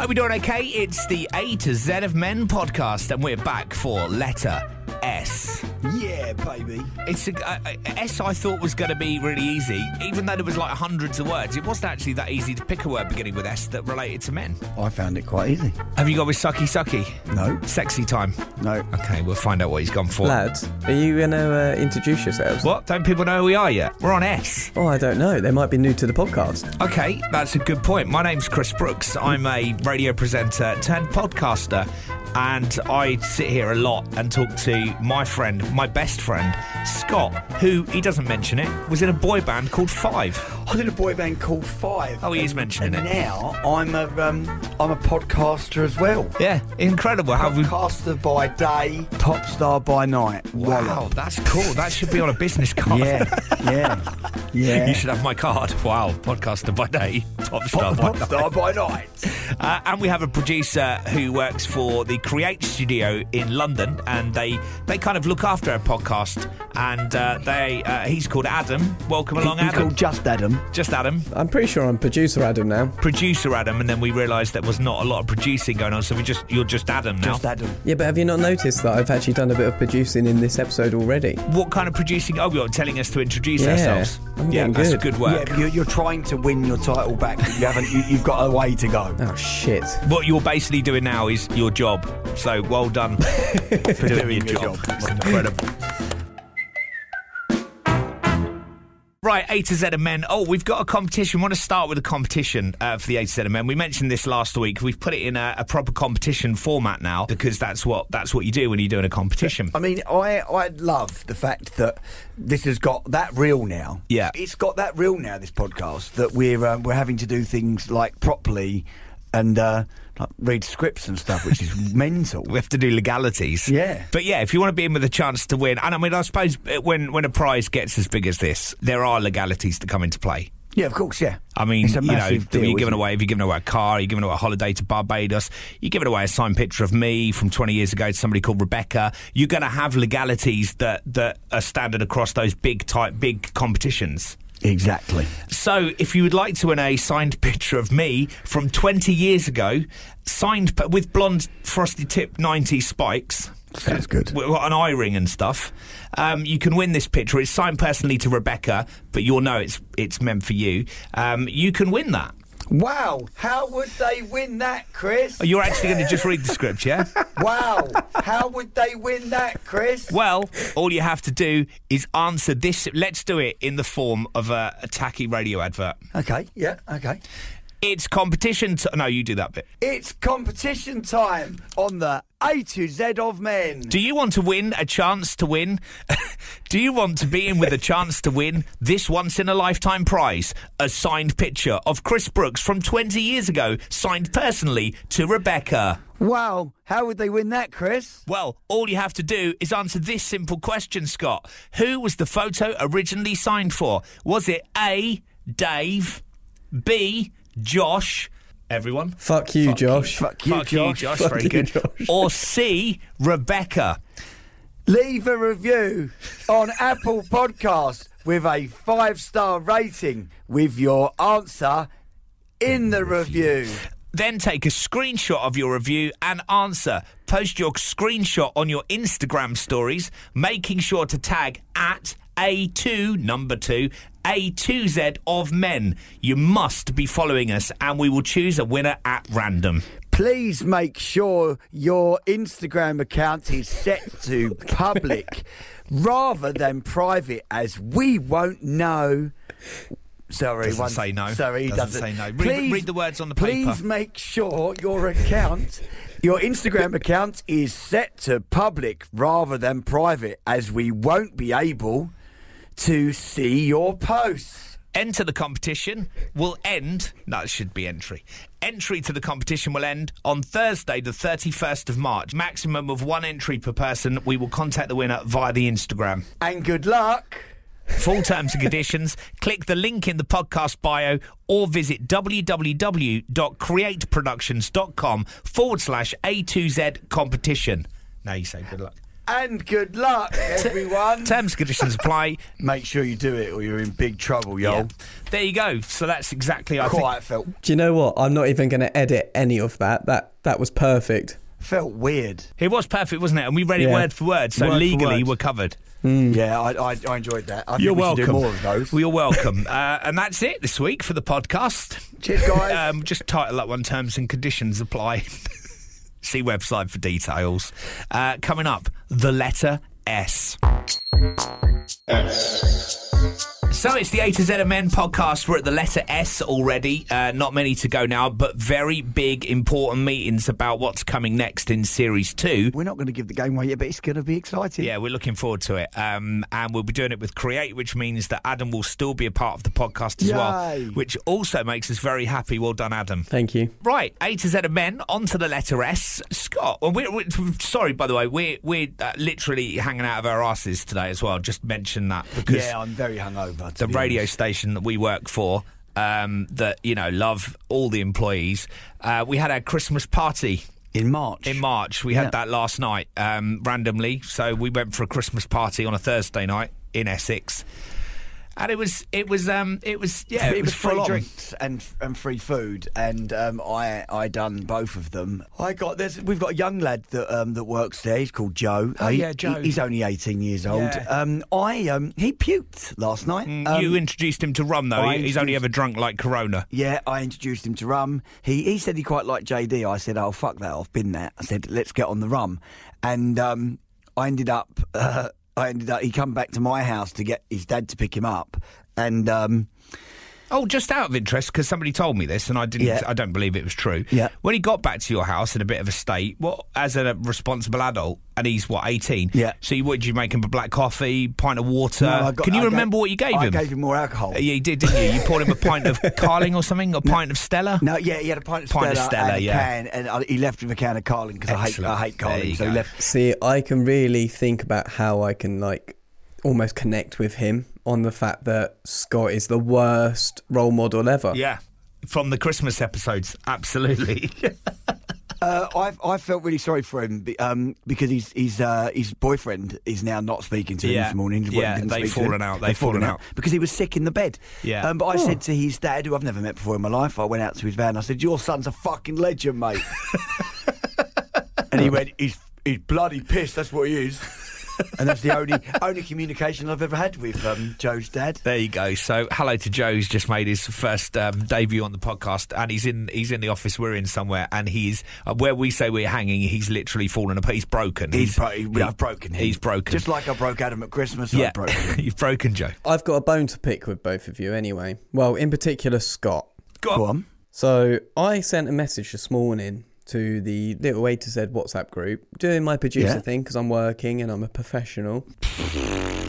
Hope you're doing okay. It's the A to Z of Men podcast, and we're back for letter S. Yeah, baby. It's a, uh, S. I thought was going to be really easy, even though there was like hundreds of words. It wasn't actually that easy to pick a word beginning with S that related to men. I found it quite easy. Have you got with sucky sucky? No, Sexy time. no. Okay, we'll find out what he's gone for. Lads, are you going to uh, introduce yourselves? What? Don't people know who we are yet? We're on S. Oh, I don't know. They might be new to the podcast. Okay, that's a good point. My name's Chris Brooks. I'm a radio presenter turned podcaster, and I sit here a lot and talk to my friend, my best friend, Scott, who he doesn't mention it, was in a boy band called Five. I did a boy band called Five. Oh, he is mentioning and it. Now I'm a um, I'm a podcaster as well. Yeah, incredible. How we? Podcaster by day, pop star by night. Wow, that's cool. That should be on a business card. Yeah, yeah, yeah. You should have my card. Wow, podcaster by day, top star pop, by pop night. star by night. Uh, and we have a producer who works for the Create Studio in London, and they they kind of look after our podcast. And uh, they uh, he's called Adam. Welcome along, Adam. He's Adam. called Just Adam. Just Adam, I'm pretty sure I'm producer Adam now. producer Adam, and then we realised there was not a lot of producing going on, so we just you're just Adam now. Just Adam. Yeah, but have you not noticed that I've actually done a bit of producing in this episode already? What kind of producing? Oh, you're telling us to introduce Yeah, ourselves. I'm yeah, getting that's good. good Yeah, work. but you're, you're trying to win your title back, but you haven't. You, you've got a way to go. Oh, shit. What you're basically doing now is your job. So well done for doing, doing your your job. Job. Incredible. Right, A to Z of men. Oh, we've got a competition. We want to start with a competition uh, for the A to Z of men. We mentioned this last week. We've put it in a, a proper competition format now because that's what that's what you do when you're doing a competition. I mean, I I love the fact that this has got that real now. Yeah. it's got that real now. This podcast that we're um, we're having to do things like properly and uh, like read scripts and stuff, which is mental. We have to do legalities. Yeah. But yeah, if you want to be in with a chance to win, and I mean, I suppose uh, when when a prize gets as big as this, there are legalities to come into play. Yeah, of course. Yeah, I mean, you know, if deal, you're giving away, if you're giving away a car, you're giving away a holiday to Barbados, you're giving away a signed picture of me from 20 years ago to somebody called Rebecca. You're going to have legalities that that are standard across those big type big competitions. Exactly. So, if you would like to win a signed picture of me from 20 years ago, signed with blonde frosty tip 90 spikes, Sounds good. with an eye ring and stuff, um, you can win this picture. It's signed personally to Rebecca, but you'll know it's it's meant for you. Um, you can win that. Wow, how would they win that, Chris? Oh, You're actually going to just read the script, yeah? wow, how would they win that, Chris? Well, all you have to do is answer this. Let's do it in the form of a, a tacky radio advert. Okay, yeah, okay. It's competition. T- no, you do that bit. It's competition time on the A to Z of men. Do you want to win a chance to win? do you want to be in with a chance to win this once in a lifetime prize? A signed picture of Chris Brooks from 20 years ago, signed personally to Rebecca. Wow, how would they win that, Chris? Well, all you have to do is answer this simple question, Scott. Who was the photo originally signed for? Was it A, Dave, B, Josh, everyone? Fuck you, Josh. Fuck you, Fuck Josh. you, Josh. Fuck Very you, good. Josh. Or C, Rebecca. Leave a review on Apple Podcast with a five star rating with your answer in the review. Then take a screenshot of your review and answer. Post your screenshot on your Instagram stories, making sure to tag at A2 number 2 A2Z of men. You must be following us and we will choose a winner at random. Please make sure your Instagram account is set to public rather than private, as we won't know. Sorry, Doesn't one- say no. Sorry, he Doesn't doesn't, say no. Please, read the words on the please paper. make sure your account, your Instagram account, is set to public rather than private, as we won't be able to see your posts. Enter the competition will end. No, it should be entry. Entry to the competition will end on Thursday, the 31st of March. Maximum of one entry per person. We will contact the winner via the Instagram. And good luck. Full terms and conditions. Click the link in the podcast bio or visit www.createproductions.com forward slash A2Z competition. Now you say good luck. And good luck, everyone. Terms, and conditions apply. Make sure you do it, or you're in big trouble, yo. Yeah. There you go. So that's exactly. I think. Quite felt Do you know what? I'm not even going to edit any of that. That that was perfect. felt weird. It was perfect, wasn't it? And we read it Yeah. word for word, so Word for legally word. we're covered. Yeah, I, I, I enjoyed that. I think You're we should welcome. do more of those. Well, You're welcome. uh, and that's it this week for the podcast. Cheers, guys. Um, just title that one: terms and conditions apply. See website for details. Uh, coming up, the letter S. So it's the A to Z of Men podcast. We're at the letter S already. Uh, not many to go now, but very big, important meetings about what's coming next in series two. We're not going to give the game away yet, but it's going to be exciting. Yeah, we're looking forward to it. Um, and we'll be doing it with Create, which means that Adam will still be a part of the podcast as well, which also makes us very happy. Well done, Adam. Thank you. Right, A to Z of men, on to the letter S. Scott, well, we're, we're, sorry, by the way, we're, we're uh, literally hanging out of our asses today as well. Just mention that because Yeah, I'm very hungover. The radio honest. station that we work for, um, that, you know, love all the employees, uh, we had our Christmas party in March. in March. We Yeah. had that last night um, randomly. So we went for a Christmas party on a Thursday night in Essex, and it was it was um, it was yeah it, it was full free drinks and and free food, and um, I I done both of them. I got there's we've got a young lad that um, that works there. He's called Joe. Oh, He- yeah, Joe. he- he's only 18 years old. Yeah. Um, I um, he puked last night. Mm, Um, you introduced him to rum though. I He's only ever drunk like Corona. Yeah, I introduced him to rum. He he said he quite liked JD. I said, "Oh fuck that, I've been there." I said, "Let's get on the rum," and um, I ended up. Uh, I ended up. He come back to my house to get his dad to pick him up, and um, Oh, just out of interest, because somebody told me this, and I didn't. Yeah. I don't believe it was true. Yeah. When he got back to your house in a bit of a state, what as a responsible adult, and he's what eighteen. Yeah. So you, what did you make him a black coffee, pint of water? no, got- Can you I remember gave- what you gave I him? I gave him more alcohol. Yeah, you did, didn't you? You poured him a pint of Carling or something, a pint of Stella. No, yeah, he had a pint of Pint of Stella, Stella, and yeah. can, and I, he left with a can of Carling because I hate I hate Carling, you so he left. See, I can really think about how I can like almost connect with him on the fact that Scott is the worst role model ever. Yeah, from the Christmas episodes, absolutely. Uh, I I felt really sorry for him um, because his his uh, his boyfriend is now not speaking to him Yeah. this morning. Well, Yeah, didn't they've speak to fallen out. They've fallen out. because he was sick in the bed. Yeah. Um, but I said to his dad, who I've never met before in my life, I went out to his van. I said, "Your son's a fucking legend, mate." and he went, "He's he's bloody pissed. That's what he is." And that's the only only communication I've ever had with um, Joe's dad. there you go. So, hello to Joe, who's just made his first um, debut on the podcast, and he's in he's in the office we're in somewhere, and he's uh, where we say we're hanging. He's literally fallen apart. He's broken. He's, bro- he- I've broken him. He's broken. Just like I broke Adam at Christmas. yeah, I've broken him. you've broken Joe. I've got a bone to pick with both of you anyway. Well, in particular, Scott. Go on. Go on. So I sent a message this morning to the Little A to Z WhatsApp group, doing my producer Yeah. thing because I'm working and I'm a professional.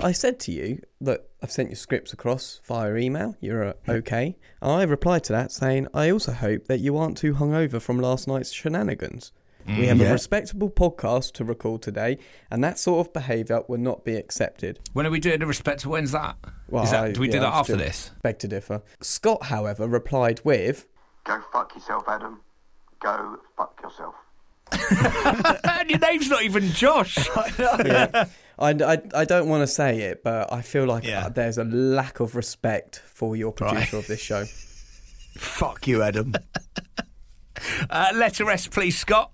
I said to you, look, I've sent your scripts across via email. You're uh, okay. I replied to that saying, I also hope that you aren't too hungover from last night's shenanigans. We have Yeah. a respectable podcast to record today, and that sort of behaviour will not be accepted. When are we doing the respect? When's that? Well, Is that I- do we do that after still- this? Beg to differ. Scott, however, replied with, Go fuck yourself, Adam. Go fuck yourself. and your name's not even Josh. yeah. I, I, I don't want to say it, but I feel like Yeah. uh, there's a lack of respect for your producer Right. of this show. Fuck you, Adam. uh, letter S, please, Scott.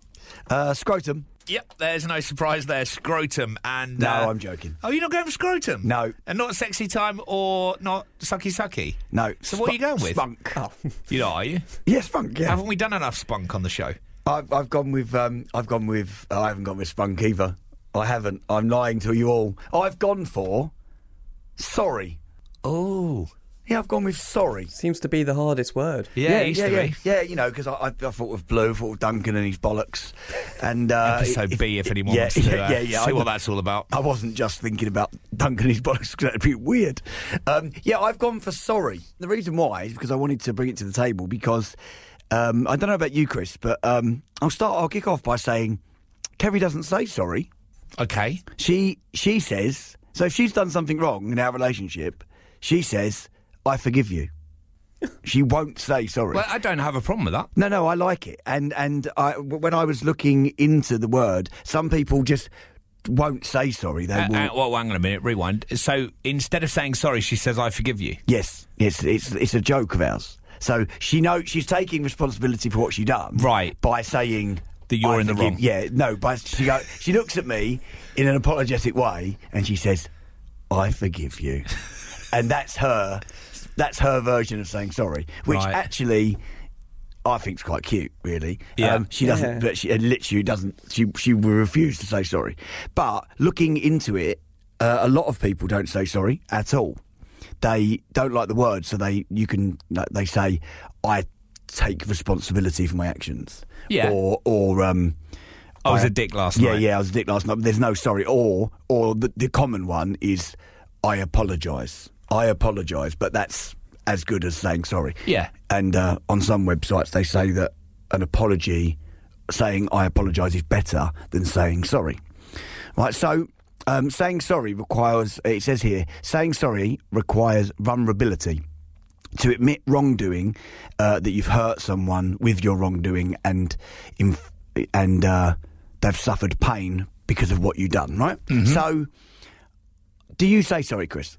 Uh, scrotum. Yep, there's no surprise there. Scrotum and No, uh, I'm joking. Oh, you're not going for scrotum? No. and not sexy time or not sucky sucky. No. So what are you going with? Spunk. Oh, You know, are you? Yeah, spunk. Yeah. Haven't we done enough spunk on the show? I've, I've gone with. Um, I've gone with. I haven't gone with spunk either. I haven't. I'm lying to you all. I've gone for. Sorry. Oh, Yeah, I've gone with sorry. seems to be the hardest word. yeah, it used yeah, to yeah, be. yeah. You know, because I, I, I thought of Blue, thought of Duncan and his bollocks, and uh, Episode B, if anyone yeah, wants to yeah, uh, yeah, yeah, see I- what that's all about. I wasn't just thinking about Duncan and his bollocks because that'd be weird. Um, yeah, I've gone for sorry. The reason why is because I wanted to bring it to the table because um, I don't know about you, Chris, but um, I'll start. I'll kick off by saying Kerry doesn't say sorry. Okay. She she says so. If she's done something wrong in our relationship, she says, "I forgive you." she won't say sorry. Well, I don't have a problem with that. No, no, I like it. And and I, when I was looking into the word, some people just won't say sorry. They Uh, will. uh, well, hang on a minute. Rewind. So instead of saying sorry, she says, "I forgive you." yes, it's it's it's a joke of ours. So she knows she's taking responsibility for what she done, Right. By saying That you're "I in the wrong. Yeah, no. But she go, she looks at me in an apologetic way, and she says, "I forgive you," and that's her. That's her version of saying sorry, which Right. actually. I think is quite cute, really. Yeah. Um, she doesn't, Yeah. but she literally doesn't. She she will refuse to say sorry. But looking into it, uh, a lot of people don't say sorry at all. They don't like the word, so they you can they say, "I take responsibility for my actions." Yeah. Or or um, I was I- a dick last yeah, night. yeah, yeah, I was a dick last night. But there's no sorry. Or or the, the common one is, "I apologise." I apologise, but that's as good as saying sorry. Yeah. And uh, on some websites, they say that an apology, saying I apologise, is better than saying sorry. Right. So, um, saying sorry requires. It says here, saying sorry requires vulnerability. To admit wrongdoing, uh, that you've hurt someone with your wrongdoing, and inf- and uh, they've suffered pain because of what you've done. Right. So, do you say sorry, Chris?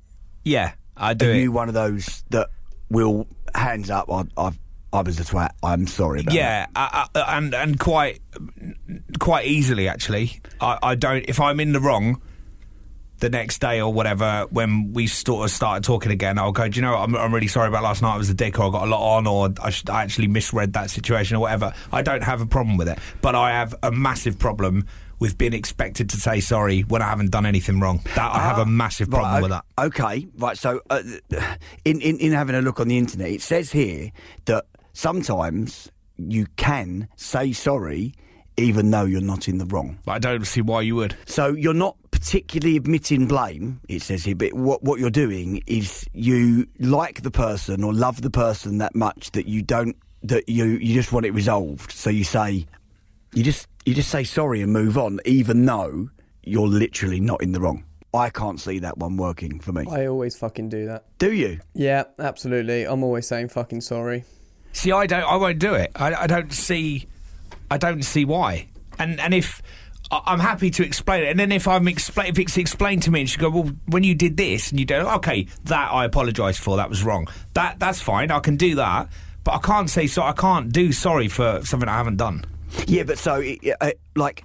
Yeah, I do Are it. you one of those that will hands up? I, I've I was a twat. I'm sorry about that. Yeah, I, I, and and quite quite easily actually. I, I don't if I'm in the wrong. The next day or whatever, when we sort of started talking again, I'll go. Do you know? What? I'm, I'm really sorry about last night. I was a dick, or I got a lot on, or I, I actually misread that situation, or whatever. I don't have a problem with it, but I have a massive problem with being expected to say sorry when I haven't done anything wrong. That I have a massive problem Ah, Right, with that. Okay, right. So, uh, in, in in having a look on the internet, it says here that sometimes you can say sorry even though you're not in the wrong. But I don't see why you would. So you're not particularly admitting blame, it says here, but what, what you're doing is you like the person or love the person that much that you don't, that you, you just want it resolved. So you say, you just, you just say sorry and move on, even though you're literally not in the wrong. I can't see that one working for me. I always fucking do that. Do you? Yeah, absolutely. I'm always saying fucking sorry. See, I don't. I won't do it. I, I don't see. I don't see why. And and if I- I'm happy to explain it, and then if I'm explain, if it's explained to me, and she go, well, when you did this, and you do, okay, that I apologise for. That was wrong. That that's fine. I can do that, but I can't say so. I can't do sorry for something I haven't done. Yeah, but so, uh, like,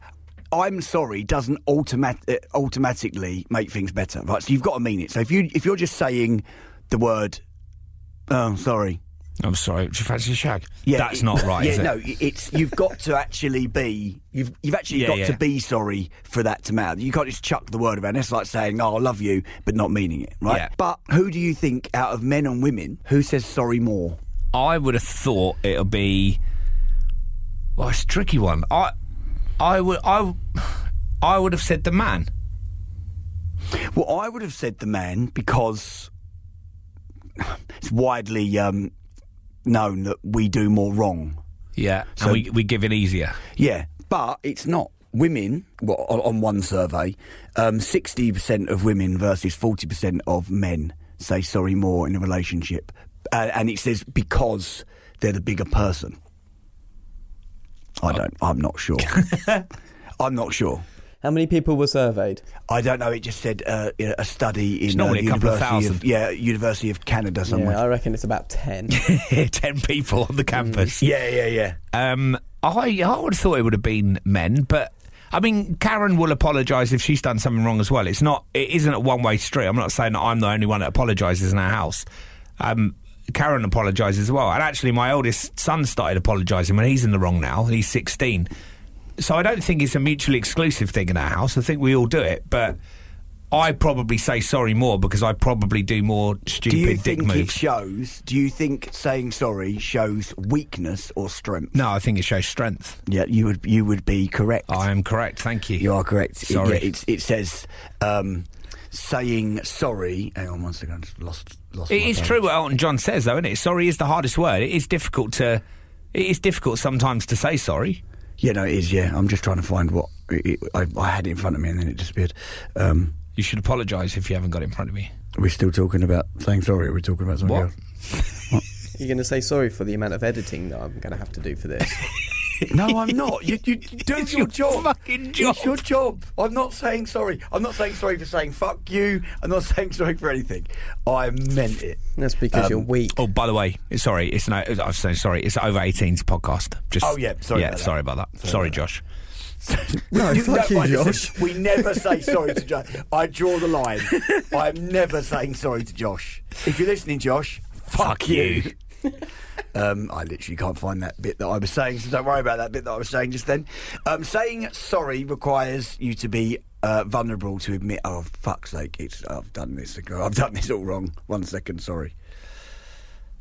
I'm sorry doesn't automat- uh, automatically make things better, right? So you've got to mean it. So if you if you're just saying the word, oh, sorry, I'm sorry. Do you fancy a shag? yeah, that's it- not right. Yeah, is it? no, it's you've got to actually be you've you've actually Yeah, got yeah. to be sorry for that to matter. You can't just chuck the word around. It's like saying, "Oh, I love you," but not meaning it, right? Yeah. But who do you think out of men and women who says sorry more? I would have thought it'll be. Well, it's a tricky one. I, I would, I, I would have said the man. Well, I would have said the man because it's widely um, known that we do more wrong. Yeah, So- and we we give it easier. Yeah, but it's not. Women, well, on, on one survey, um, 60% of women versus 40% of men say sorry more in a relationship. Uh, and it says because they're the bigger person. I don't, I'm not sure. I'm not sure. How many people were surveyed? I don't know. It just said uh, a study in normally uh, a couple of University thousand. yeah, University of Canada somewhere. Yeah, I reckon it's about 10. Ten people on the campus. Yeah, yeah, yeah. Um, I I would have thought it would have been men, but I mean, Karen will apologise if she's done something wrong as well. It's not. It isn't a one way street. I'm not saying that I'm the only one that apologises in our house. Um, Karen apologises as well, and actually, my oldest son started apologising when he's in the wrong now. He's 16, so I don't think it's a mutually exclusive thing in our house. I think we all do it, but. I probably say sorry more because I probably do more stupid Do you dick think it moves. shows? Do you think saying sorry shows weakness or strength? no, I think it shows strength. Yeah, you would you would be correct. I am correct. Thank you. You are correct. It- Sorry. yeah, it's, it says um, saying sorry. Hang on one second. I just lost. lost It my is true what Elton John says, though, isn't it? Sorry is the hardest word. It is difficult to. It is difficult sometimes to say sorry. Yeah, no, it is. Yeah, I'm just trying to find what it, it, I, I had it in front of me and then it disappeared. Um, You should apologise if you haven't got it in front of you. we're still talking about saying sorry. Or we're talking about something What? else. You're going to say sorry for the amount of editing that I'm going to have to do for this. No, I'm not. You, you do It's your, your job. fucking job. It's your job. I'm not saying sorry. I'm not saying sorry for saying fuck you. I'm not saying sorry for anything. I meant it. That's because Um, you're weak. Oh, by the way, sorry, it's no. I'm saying sorry. It's over 18s podcast. Just Oh, yeah, sorry yeah, about that. sorry about that. Sorry, Josh. No, fuck you, Josh. we never say sorry to Josh. I draw the line. I'm never saying sorry to Josh. If you're listening, Josh, fuck, Fuck you. you. Um, I literally can't find that bit that I was saying, so don't worry about that bit that I was saying just then. Um, saying sorry requires you to be uh, vulnerable to admit, oh, fuck's sake, it's, I've done this. I've done this all wrong. One second, sorry.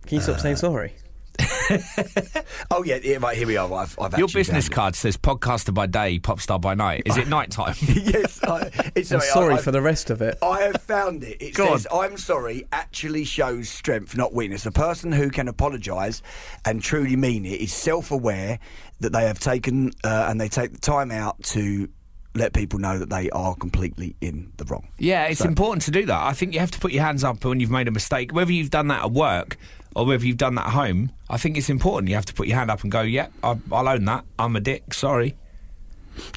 Can you stop uh, saying sorry? Oh, yeah, yeah right, here we are. Right, I've, I've Your business found it. card says podcaster by day, pop star by night. Is it night time? yes, I, it's I'm sorry, sorry I, for the rest of it. I have found it. It Go says, I'm sorry, actually shows strength, not weakness. A person who can apologise and truly mean it is self aware that they have taken uh, and they take the time out to let people know that they are completely in the wrong. Yeah, it's So- important to do that. I think you have to put your hands up when you've made a mistake, whether you've done that at work or whether you've done that at home. I think it's important. You have to put your hand up and go, "Yeah, I, I'll own that. I'm a dick. Sorry."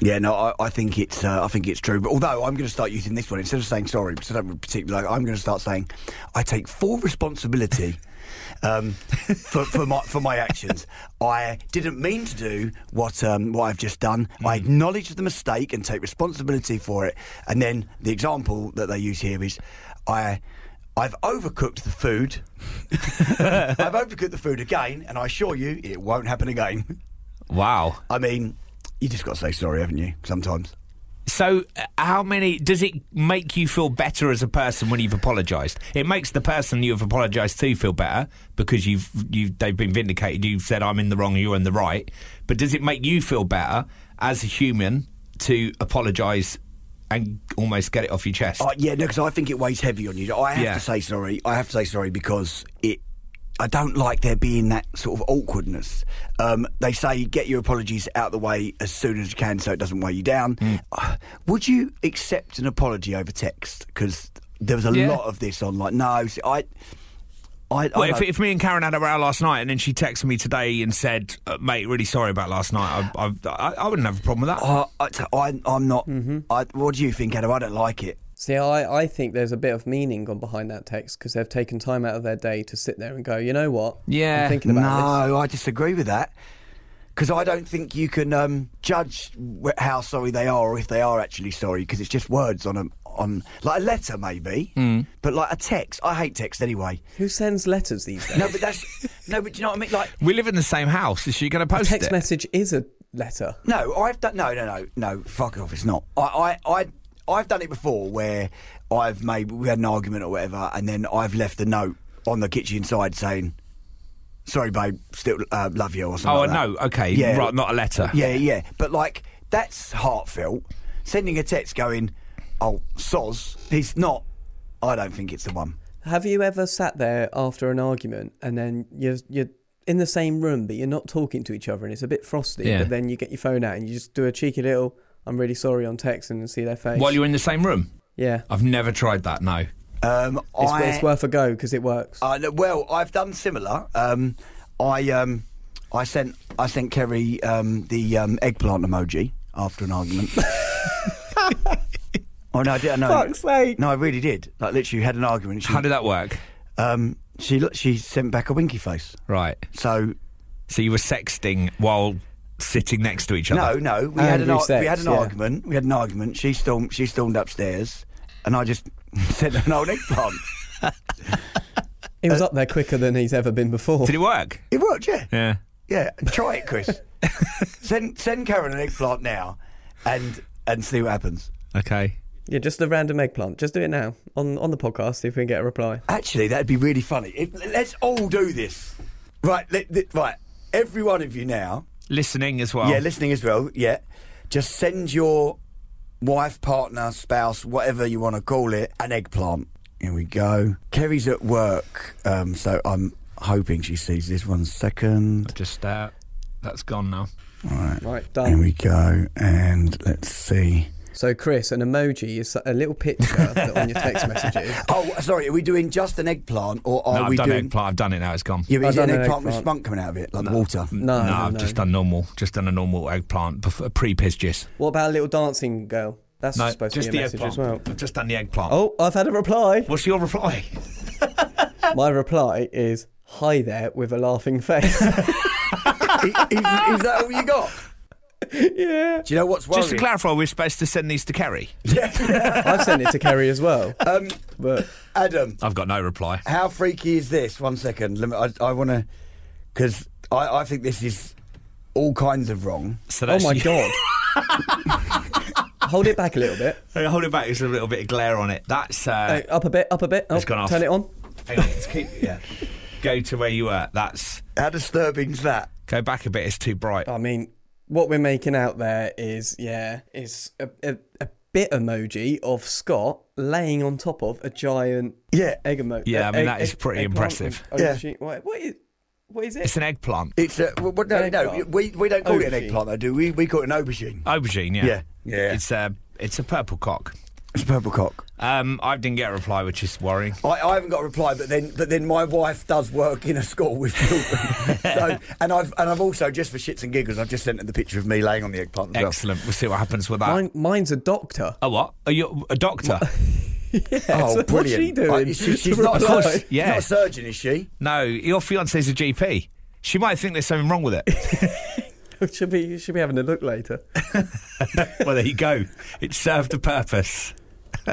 Yeah, no, I, I think it's uh, I think it's true. But although I'm going to start using this one instead of saying sorry, because I don't particularly like, I'm going to start saying I take full responsibility um, for, for my for my actions. I didn't mean to do what um, what I've just done. I acknowledge the mistake and take responsibility for it. And then the example that they use here is I. I've overcooked the food. I've overcooked the food again, and I assure you it won't happen again. Wow. I mean, you just got to say sorry, haven't you? Sometimes. So, how many does it make you feel better as a person when you've apologised? It makes the person you have apologised to feel better because you've you they've been vindicated. You've said I'm in the wrong, you're in the right. But does it make you feel better as a human to apologise and almost get it off your chest? Uh, yeah, no, because I think it weighs heavy on you. I have Yeah. to say sorry. I have to say sorry because it. I don't like there being that sort of awkwardness. Um, they say get your apologies out of the way as soon as you can, so it doesn't weigh you down. Mm. Uh, would you accept an apology over text? Because there was a Yeah. lot of this on. Like, no, see, I. I, I if, if me and Karen had a row last night and then she texted me today and said, uh, "Mate, really sorry about last night," I, I, I, I wouldn't have a problem with that. I, I, I'm not. Mm-hmm. I, what do you think, Adam? I don't like it. See, I, I think there's a bit of meaning gone behind that text because they've taken time out of their day to sit there and go, you know what? Yeah. I'm thinking about this. No, I disagree with that. Because I don't think you can um, judge wh- how sorry they are or if they are actually sorry because it's just words on a on like a letter maybe, Hmm. but like a text. I hate text anyway. Who sends letters these days? No, but that's no, but do you know what I mean? Like We live in the same house. Is she going to post a text it? message is a letter. no, I've done no, no, no, no. Fuck off. It's not. I, I, I I've done it before where I've made we had an argument or whatever, and then I've left a note on the kitchen side saying. Sorry, babe. Still uh, love you, or something. Oh, like a that. note. Okay, Yeah. right, not a letter. Yeah, yeah. But like that's heartfelt. Sending a text going, "Oh, soz," he's not. I don't think it's the one. Have you ever sat there after an argument and then you're you're in the same room but you're not talking to each other and it's a bit frosty, Yeah. but then you get your phone out and you just do a cheeky little "I'm really sorry" on text and see their face. While you're in the same room. yeah, I've never tried that. No. Um, it's, I, it's worth a go because it works. I know- well, I've done similar. Um, I um, I sent I sent Kerry um, the um, eggplant emoji after an argument. oh no, I did. No, Fuck's sake. no, I really did. Like literally had an argument. She, How did that work? um, she look- she sent back a winky face. Right. So So you were sexting while sitting next to each other. no. No, we had an Angry ar- we had an yeah. argument. We had an argument. She stormed she stormed upstairs, and I just sent her an old eggplant. He was up there quicker than he's ever been before. Did it work? It worked, yeah, Yeah. yeah. Try it, Chris. send send Karen an eggplant now, and and see what happens. Okay. Yeah, just a random eggplant. Just do it now on on the podcast. See if we can get a reply. Actually, that'd be really funny. If, let's all do this. Right, let, let- right. Every one of you now. Listening as well. Yeah, listening as well. Yeah, just send your wife, partner, spouse, whatever you want to call it, an eggplant. Here we go. Kerry's at work, um, so I'm hoping she sees this one second. Just uh, that's gone now. All right, Right, Done. here we go, and let's see. So, Chris, an emoji is a little picture on your text messages. Oh, sorry. Are we doing just an eggplant, or are no, I've we done doing? eggplant. I've done it now. It's gone. Yeah, but I've is it an done an eggplant with spunk coming out of it, like the water? No, no, I've no. just done normal. Just done a normal eggplant before, pre-piss jizz. What about a little dancing girl? That's No, supposed to just be the a message as well. I've just done the eggplant. Oh, I've had a reply. What's your reply? My reply is hi there with a laughing face. is, is- is that all you got? yeah. Do you know what's worrying? Just to clarify, we're supposed to send these to Kerry. Yeah. I've sent it to Kerry as well. um, But Adam, I've got no reply. how freaky is this? One second. Let me, I, I want to, because I, I think this is all kinds of wrong. So oh that's my god. Hold it back a little bit. Hey, Hold it back. There's a little bit of glare on it. That's. Uh, Uh, up a bit, up a bit. Oh, It's gone off. Turn it on. hang on. Let's keep. Yeah. Go to where you were. That's. How disturbing's that? Go back a bit. It's too bright. I mean, what we're making out there is, yeah, is a, a, a bit emoji of Scott laying on top of a giant Yeah. egg emoji. Yeah, I mean, that is pretty impressive. Yeah. What, what is, what is it? It's an eggplant. It's a, well, no, no, we, we don't call it an Aubergine. eggplant, though, do we? We call it an aubergine. Aubergine. Yeah. Yeah. Yeah. It's a. It's a purple cock. It's purple cock. Um, I didn't get a reply, which is worrying. I, I haven't got a reply, but then but then my wife does work in a school with children. so and I've and I've also just for shits and giggles, I've just sent her the picture of me laying on the eggplant as well. Excellent. We'll see what happens with that. Mine, mine's a doctor. A what? Are you a doctor? Oh, So brilliant! what's she doing? Right, she- she's not a reply? surgeon. She's Yeah. not a surgeon, is she? no, your fiance's a GP. She might think there's something wrong with it. should be should be having a look later. well, there you go. It served a purpose.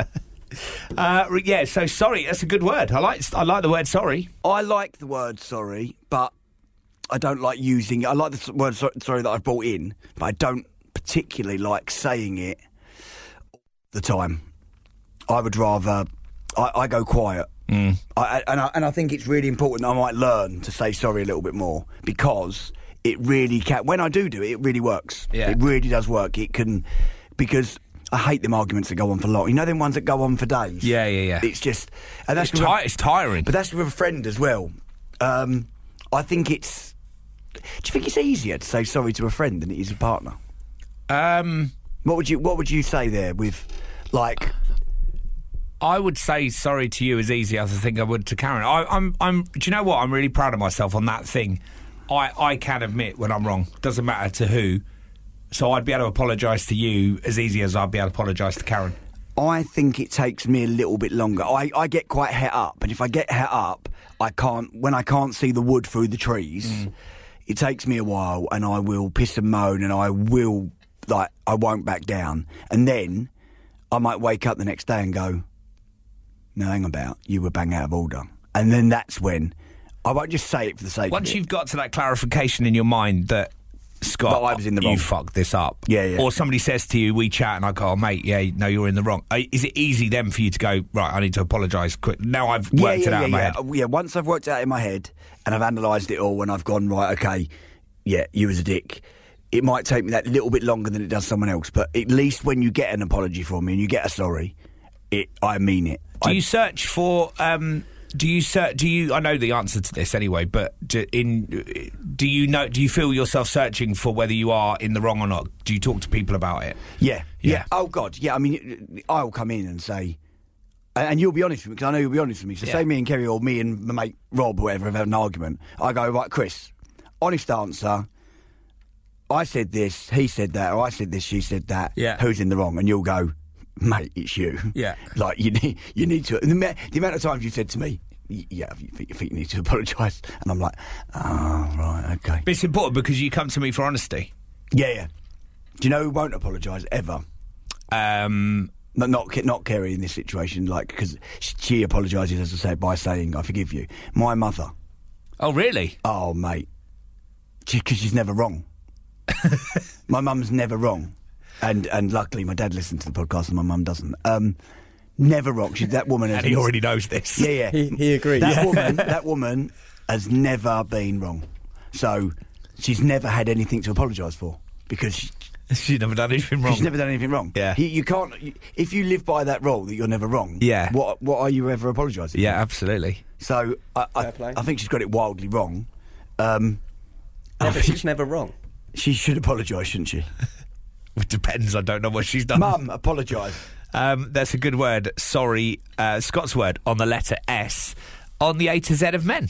uh, yeah. So sorry. That's a good word. I like. I like the word sorry. I like the word sorry, but I don't like using. I like the word sorry that I've brought in, but I don't particularly like saying it all the time. I would rather. I, I go quiet. I, I- and I, and I think it's really important I might learn to say sorry a little bit more because it really can. When I do do it, it really works. Yeah. It really does work. It can because I hate them arguments that go on for long. You know them ones that go on for days. Yeah, yeah, yeah. It's just and that's It's, a- it's tiring. but that's with a friend as well. Um, I think it's. Do you think it's easier to say sorry to a friend than it is a partner? um, What would you What would you say there with, like, I would say sorry to you as easy as I think I would to Karen. I, I'm. I'm. Do you know what? I'm really proud of myself on that thing. I. I can admit when I'm wrong. Doesn't matter to who. So I'd be able to apologise to you as easy as I'd be able to apologise to Karen. I think it takes me a little bit longer. I, I get quite het up, and if I get het up, I can't. When I can't see the wood through the trees, mm. it takes me a while, and I will piss and moan, and I will like I won't back down, and then I might wake up the next day and go, "No, hang about, you were bang out of order," and then that's when I won't just say it for the sake Once of it. you've got to that clarification in your mind that Scott, That I was in the you fucked this up. Yeah, yeah. Or somebody says to you, we chat, and I go, oh, mate, yeah, no, you're in the wrong. Uh, Is it easy then for you to go, right? I need to apologise quick. Now I've worked yeah, it out yeah, in my yeah. head. Uh, Yeah, once I've worked it out in my head and I've analysed it all and I've gone, right, okay, yeah, you was a dick. It might take me that little bit longer than it does someone else, but at least when you get an apology from me and you get a sorry, it I mean it. Do I, you search for? Um, do you search? Do you? I know the answer to this anyway, but do, in do you know? Do you feel yourself searching for whether you are in the wrong or not? Do you talk to people about it? yeah, yeah, Yeah. Oh God, yeah. I mean, I'll come in and say, and and you'll be honest with me because I know you'll be honest with me. So Yeah. say me and Kerry or me and my mate Rob or whatever have had an argument. I go right, Chris. Honest answer. I said this, he said that, or I said this, she said that. Yeah. Who's in the wrong? And you'll go, mate, it's you. Yeah. Like you need, you need to. The, the amount of times you said to me, yeah, you think, you need to apologise, and I'm like, oh right, okay. But it's important because you come to me for honesty. Yeah, yeah. Do you know who won't apologise ever? Um, Not not not Kerry in this situation, like because she apologises, as I say by saying I forgive you. My mother, oh, really? oh mate, because she's never wrong. my mum's never wrong, and and luckily my dad listens to the podcast and my mum doesn't. Um, never wrong. She's that woman. And he already knows this. Yeah, yeah. He, he agrees. That woman, that woman has never been wrong. So she's never had anything to apologise for because she, She's never done anything wrong. she's never done anything wrong. Yeah. you, you can't. You, if you live by that rule that you're never wrong. Yeah. What what are you ever apologising? yeah, absolutely. So I I, I think she's got it wildly wrong. Um, Yeah, but she's never wrong. she should apologise, shouldn't she? It depends. I don't know what she's done. Mum, apologise. Um, that's a good word. Sorry, uh, Scott's word on the letter S on the A to Z of men.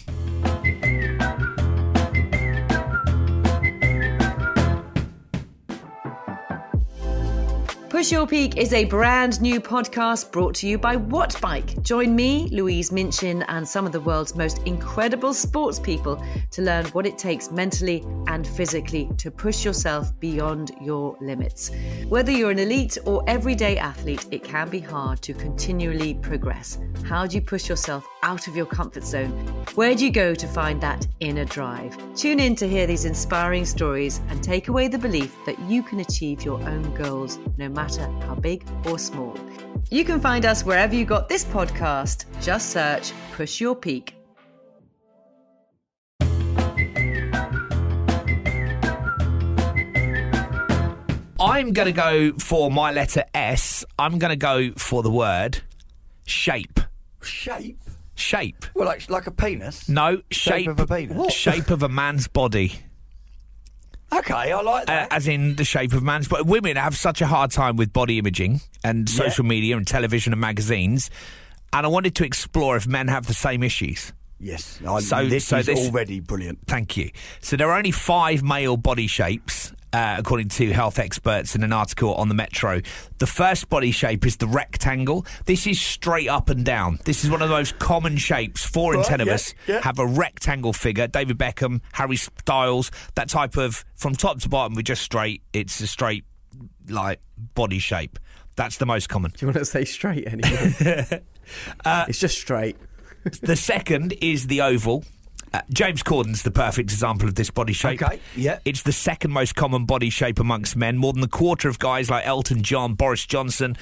Push Your Peak is a brand new podcast brought to you by Wattbike. Join me, Louise Minchin, and some of the world's most incredible sports people to learn what it takes mentally and physically to push yourself beyond your limits. Whether you're an elite or everyday athlete, it can be hard to continually progress. How do you push yourself out of your comfort zone? Where do you go to find that inner drive? Tune in to hear these inspiring stories and take away the belief that you can achieve your own goals no matter how big or small. You can find us wherever you got this podcast. Just search Push Your Peak. I'm going to go for my letter S. I'm going to go for the word shape. Shape? Shape. Well, like, like a penis? No, shape, Shape of a penis? What? Shape of a man's body. Okay, I like Uh, that. as in the shape of man's body. Women have such a hard time with body imaging and Yeah. social media and television and magazines. And I wanted to explore if men have the same issues. yes. I, So- this so is this- already brilliant. Thank you. So there are only five male body shapes, uh, according to health experts in an article on the Metro. The first body shape is the rectangle. This is straight up and down. This is one of the most common shapes. Four in ten of yeah, us yeah. have a rectangle figure. David Beckham, Harry Styles, that type of from top to bottom. We're just straight. It's a straight like body shape. That's the most common. Do you want to say straight anymore? Uh, it's just straight. the second is the oval. Uh, James Corden's the perfect example of this body shape. Okay, yeah. It's the second most common body shape amongst men. More than a quarter of guys like Elton John, Boris Johnson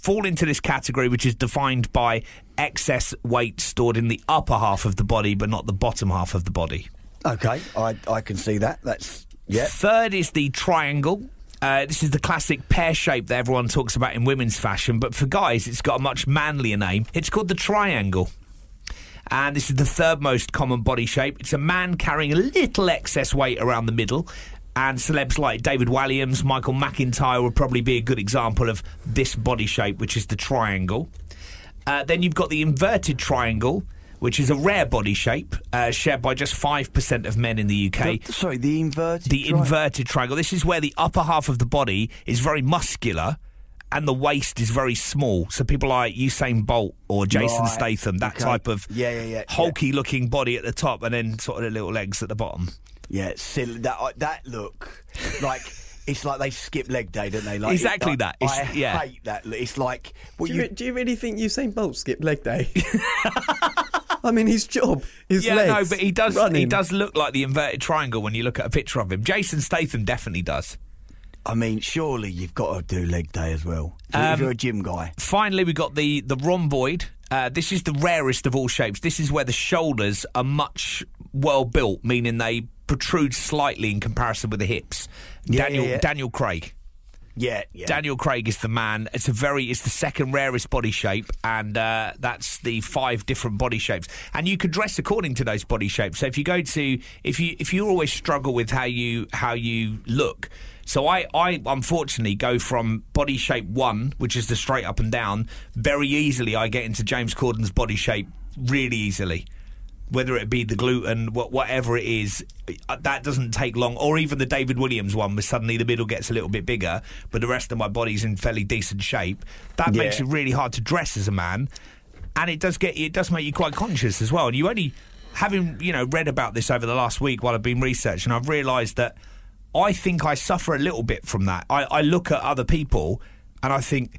fall into this category, which is defined by excess weight stored in the upper half of the body, but not the bottom half of the body. Okay, I, I can see that. That's, yeah. Third is the triangle. Uh, this is the classic pear shape that everyone talks about in women's fashion, but for guys, it's got a much manlier name. It's called the triangle. And this is the third most common body shape. It's a man carrying a little excess weight around the middle. And celebs like David Walliams, Michael McIntyre would probably be a good example of this body shape, which is the triangle. Uh, then you've got the inverted triangle, which is a rare body shape, uh, shared by just 5% of men in the UK. The- sorry, the inverted. The tri- inverted triangle. This is where the upper half of the body is very muscular and the waist is very small. So people like Usain Bolt or Jason Right, Statham, that okay. type of Yeah, yeah, yeah, yeah. hulky looking body at the top and then sort of the little legs at the bottom. Yeah, it's silly. That uh, that look, like it's like they skip leg day, don't they? Like Exactly it- that. I, It's- yeah. hate that. It's like what Do you. you, do you really think Usain Bolt skipped leg day? I mean, his job, his yeah, legs, no, but he does. He does look like the inverted triangle when you look at a picture of him. Jason Statham definitely does. I mean, surely you've got to do leg day as well. If Um, you're a gym guy. Finally, we got the the rhomboid. Uh, this is the rarest of all shapes. This is where the shoulders are much well built, meaning they protrude slightly in comparison with the hips. Yeah, Daniel yeah, yeah. Daniel Craig. Yeah, yeah. Daniel Craig is the man. It's a very, it's the second rarest body shape, and uh, that's the five different body shapes. And you can dress according to those body shapes. So if you go to, if you if you always struggle with how you how you look, so I I unfortunately go from body shape one, which is the straight up and down, very easily. I get into James Corden's body shape really easily whether it be the gluten, wha- whatever it is, uh, that doesn't take long. Or even the David Williams one, where suddenly the middle gets a little bit bigger, but the rest of my body's in fairly decent shape. That Yeah. makes it really hard to dress as a man, and it does get it does make you quite conscious as well. And you only having you know read about this over the last week while I've been researching, I've realised that I think I suffer a little bit from that. I, I look at other people and I think,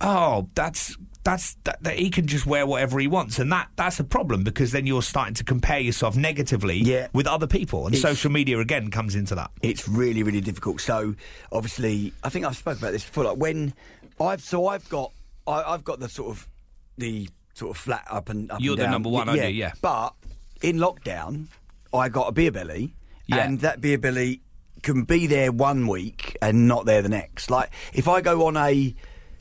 oh, that's that's that, that he can just wear whatever he wants, and that that's a problem because then you're starting to compare yourself negatively Yeah. with other people, and It's- social media again comes into that. it's really really difficult so obviously i think i've spoken about this before like when i've so i've got I, i've got the sort of the sort of flat up and up You're and the number one, you? Yeah. but in lockdown i got a beer belly Yeah. and that beer belly can be there one week and not there the next like if i go on a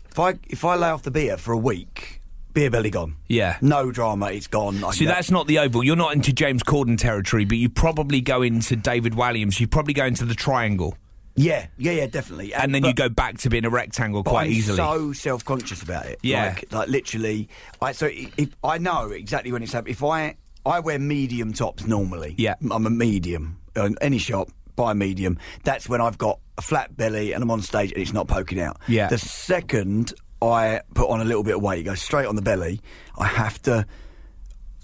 if i if i lay off the beer for a week beer belly gone Yeah. no drama it's gone I See, that's not the oval. You're not into James Corden territory, but you probably go into David Walliams. You probably go into the triangle. Yeah, yeah, yeah, definitely. and then you go back to being a rectangle quite I'm easily. so self conscious about it. Yeah. like, like literally. I so i- if I know exactly when it's happening. If I I wear medium tops normally. Yeah. I'm a medium. In any shop, buy a medium. That's when I've got a flat belly and I'm on stage and it's not poking out. Yeah. The second I put on a little bit of weight, it goes straight on the belly. I have to.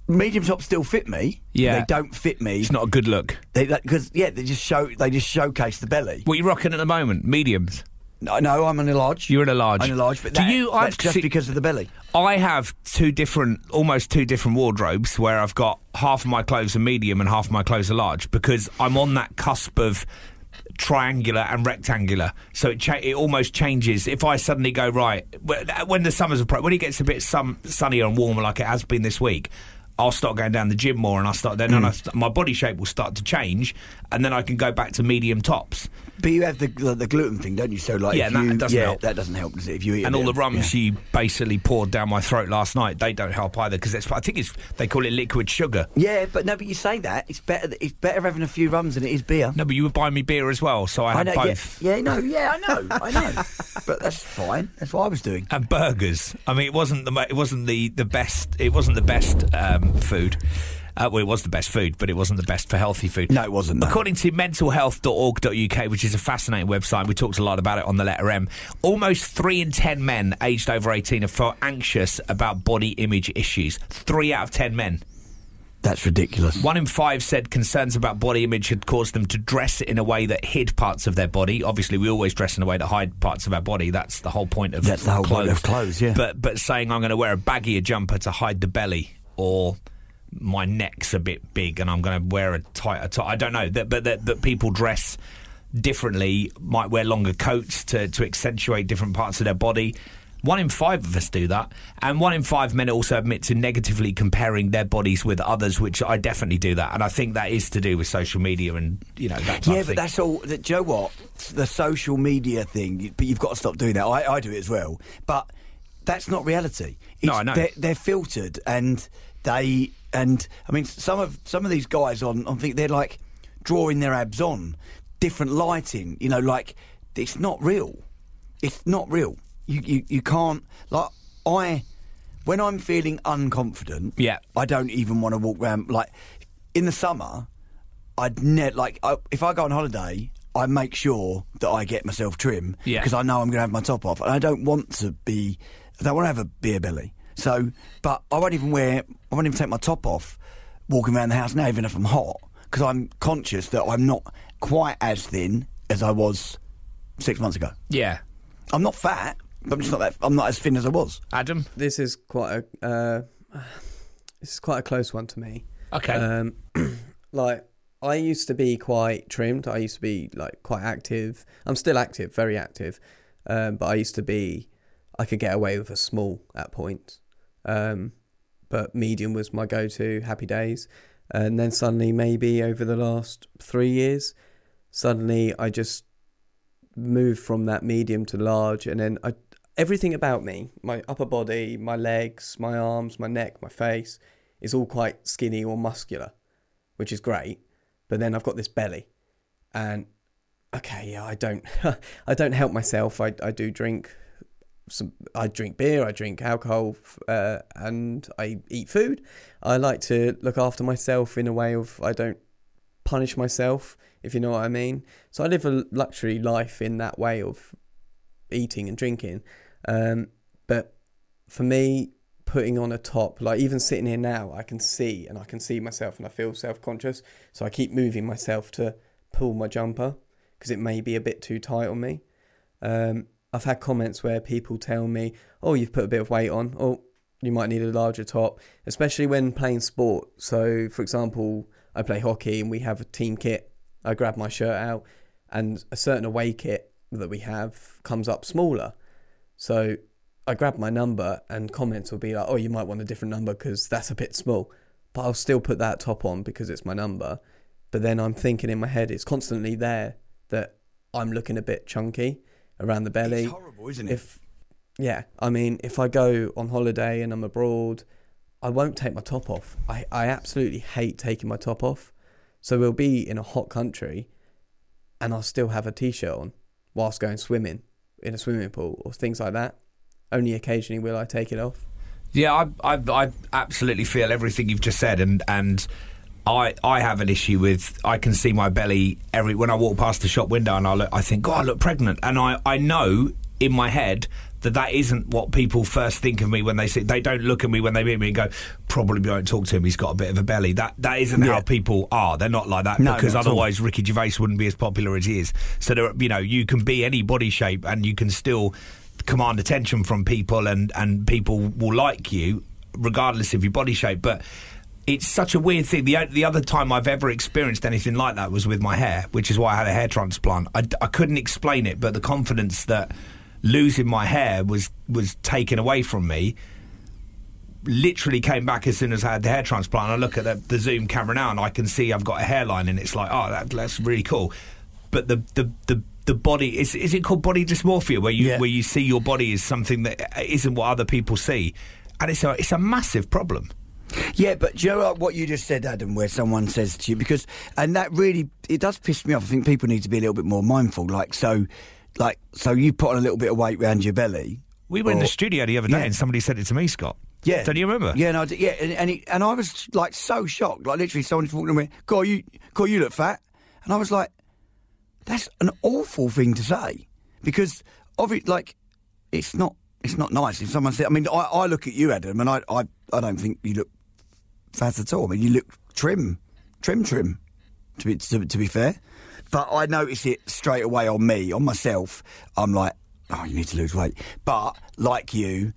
Medium tops still fit me. Yeah. They don't fit me. it's not a good look. They because yeah, they just show they just showcase the belly. What are you rocking at the moment? Mediums. No, no, I'm in a large. You're in a large. I'm in a large, but Do that, you- I've that's just se- because of the belly. I have two different, almost two different wardrobes where I've got half of my clothes are medium and half of my clothes are large because I'm on that cusp of triangular and rectangular. So it cha- it almost changes. If I suddenly go right when the summers approach, when it gets a bit sun- sunnier and warmer like it has been this week. I'll start going down the gym more, and I start then, mm. and I st- my body shape will start to change, and then I can go back to medium tops. But you have the the, gluten thing, don't you? So like, Yeah, that you, doesn't yeah, help. that doesn't help, does it? If you eat and all the rums yeah. you basically poured down my throat last night, they don't help either because I think it's they call it liquid sugar. Yeah, but no, but you say that it's better. It's better having a few rums than it is beer. No, but you were buying me beer as well, so I had know. Both. yeah, no, yeah, I know, I know. but that's fine. That's what I was doing. And burgers. I mean, it wasn't the it wasn't the, the best. It wasn't the best um, food. Uh, well, it was the best food, but it wasn't the best for healthy food. No, it wasn't. No. According to mentalhealth.org.uk, which is a fascinating website, we talked a lot about it on the letter M. Almost three in ten men aged over 18 are felt anxious about body image issues. Three out of ten men. That's ridiculous. One in five said concerns about body image had caused them to dress in a way that hid parts of their body. Obviously, we always dress in a way that hide parts of our body. That's the whole point of That's the whole clothes. point of clothes, yeah. But but saying I'm going to wear a baggier jumper to hide the belly, or my neck's a bit big and I'm going to wear a tighter top. I don't know. That, but that, that people dress differently, might wear longer coats to to accentuate different parts of their body. One in five of us do that, and one in five men also admit to negatively comparing their bodies with others, which I definitely do that, and I think that is to do with social media and you know that. Type Yeah, but thing. that's all. Do you know what? The social media thing. But you've got to stop doing that. I, I do it as well. But that's not reality. No, I know. They're, they're filtered, and they and I mean some of some of these guys on. I think they're like drawing their abs on, different lighting. You know, like it's not real. It's not real. You you, you can't like I. When I'm feeling unconfident, Yeah. I don't even want to walk around. Like in the summer, I'd net like I, if I go on holiday, I make sure that I get myself trim Yeah. because I know I'm going to have my top off, and I don't want to be. I don't want to have a beer belly. So, but I won't even wear. I won't even take my top off walking around the house now, even if I'm hot, because I'm conscious that I'm not quite as thin as I was six months ago. yeah, I'm not fat, but I'm just not that. I'm not as thin as I was. Adam. This is quite a uh, this is quite a close one to me. Okay. Um, like I used to be quite trimmed. I used to be like quite active. I'm still active, very active. Um, but I used to be. I could get away with a small at points. Um, but medium was my go-to. Happy days. And then suddenly, maybe over the last three years, suddenly I just moved from that medium to large, and then I everything about me, my upper body, my legs, my arms, my neck, my face, is all quite skinny or muscular, which is great. But then I've got this belly, and okay, yeah, I don't, I don't help myself. I I do drink. Some, I drink beer, I drink alcohol, uh, and I eat food. I like to look after myself in a way of I don't punish myself, if you know what I mean. So I live a luxury life in that way of eating and drinking. Um, but for me, putting on a top, like even sitting here now, I can see and I can see myself and I feel self conscious. So I keep moving myself to pull my jumper because it may be a bit too tight on me. Um, I've had comments where people tell me, "Oh, you've put a bit of weight on," or you might need a larger top, especially when playing sport. So, for example, I play hockey and we have a team kit. I grab my shirt out, and a certain away kit that we have comes up smaller. So I grab my number, and comments will be like, "Oh, you might want a different number because that's a bit small." But I'll still put that top on because it's my number. But then I'm thinking in my head, it's constantly there that I'm looking a bit chunky around the belly It's horrible, isn't it? if yeah i mean if i go on holiday and i'm abroad i won't take my top off i, I absolutely hate taking my top off so we'll be in a hot country and I'll still have a t-shirt on whilst going swimming in a swimming pool or things like that. Only occasionally will I take it off. Yeah, I, I, I absolutely feel everything you've just said, and and I I have an issue with I can see my belly every when I walk past the shop window, and I look, I think, God, I look pregnant, and I I know in my head that that isn't what people first think of me when they see they don't look at me when they meet me and go probably won't talk to him he's got a bit of a belly. That that isn't how people are. They're not like that No, because not at all. otherwise Ricky Gervais wouldn't be as popular as he is. So there you know you can be any body shape and you can still command attention from people and and people will like you regardless of your body shape. But it's such a weird thing. The, the other time I've ever experienced anything like that was with my hair, which is why I had a hair transplant. I couldn't explain it, but the confidence that losing my hair was was taken away from me literally came back as soon as I had the hair transplant. I look at the, the Zoom camera now and I can see I've got a hairline, and it's like, oh, that, that's really cool. But the the the the body is is it called body dysmorphia where you Yeah. where you see your body as something that isn't what other people see, and it's a it's a massive problem. Yeah, but do you know what you just said, Adam, where someone says to you, because, and that really, it does piss me off. I think people need to be a little bit more mindful. Like, so, like, so you put on a little bit of weight around your belly. We were in the studio the other day Yeah. and somebody said it to me, Scott. Yeah. Don't you remember? Yeah, and I did, yeah, and and, it, and I was like so shocked. Like literally, someone just walked in and went, "God, you, God, you look fat," and I was like, "That's an awful thing to say," because of it, like, it's not, it's not nice if someone said. I mean, I, I look at you, Adam, and I, I, I don't think you look fat at all. I mean, you look trim, trim, trim. To be to, to be fair, but I notice it straight away on me, on myself. I'm like, oh, you need to lose weight. But like you,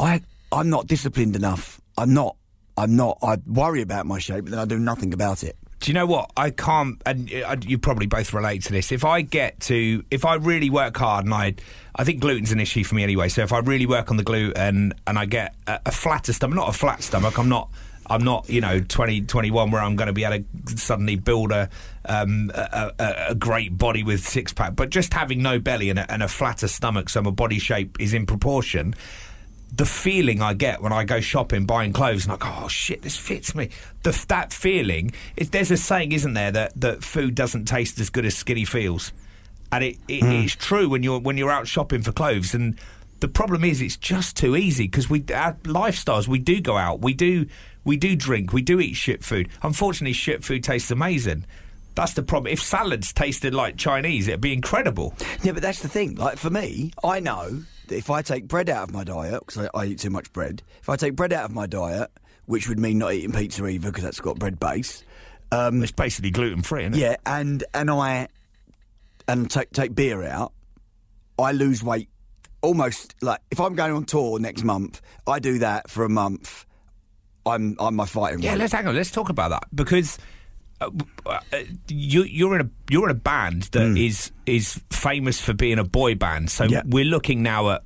I I'm not disciplined enough. I'm not. I'm not. I worry about my shape, but then I do nothing about it. Do you know what? I can't, and uh, you probably both relate to this. If I get to, if I really work hard, and I, I think gluten's an issue for me anyway. So if I really work on the gluten and I get a, a flatter stomach, not a flat stomach, I'm not. I'm not, you know, 20, where I'm going to be able to suddenly build a, um, a, a, a great body with six pack, but just having no belly and a, and a flatter stomach, so my body shape is in proportion. the feeling I get when I go shopping buying clothes and I go, oh shit, this fits me. The, that feeling, is, there's a saying, isn't there, that, that food doesn't taste as good as skinny feels, and it, it it's true when you're when you're out shopping for clothes. And the problem is, it's just too easy because we our lifestyles. We do go out, we do we do drink, we do eat shit food. Unfortunately, shit food tastes amazing. That's the problem. If salads tasted like Chinese, it'd be incredible. Yeah, but that's the thing. Like for me, I know that if I take bread out of my diet because I, I eat too much bread, if I take bread out of my diet, which would mean not eating pizza either because that's got bread base. Um, It's basically gluten free, isn't it? yeah, and and I and take take beer out, I lose weight almost like if I'm going on tour next month, I do that for a month. I'm I'm my fighting Yeah, let's hang on. Let's talk about that because uh, uh, you, you're in a you're in a band that is is famous for being a boy band. So Yeah. we're looking now at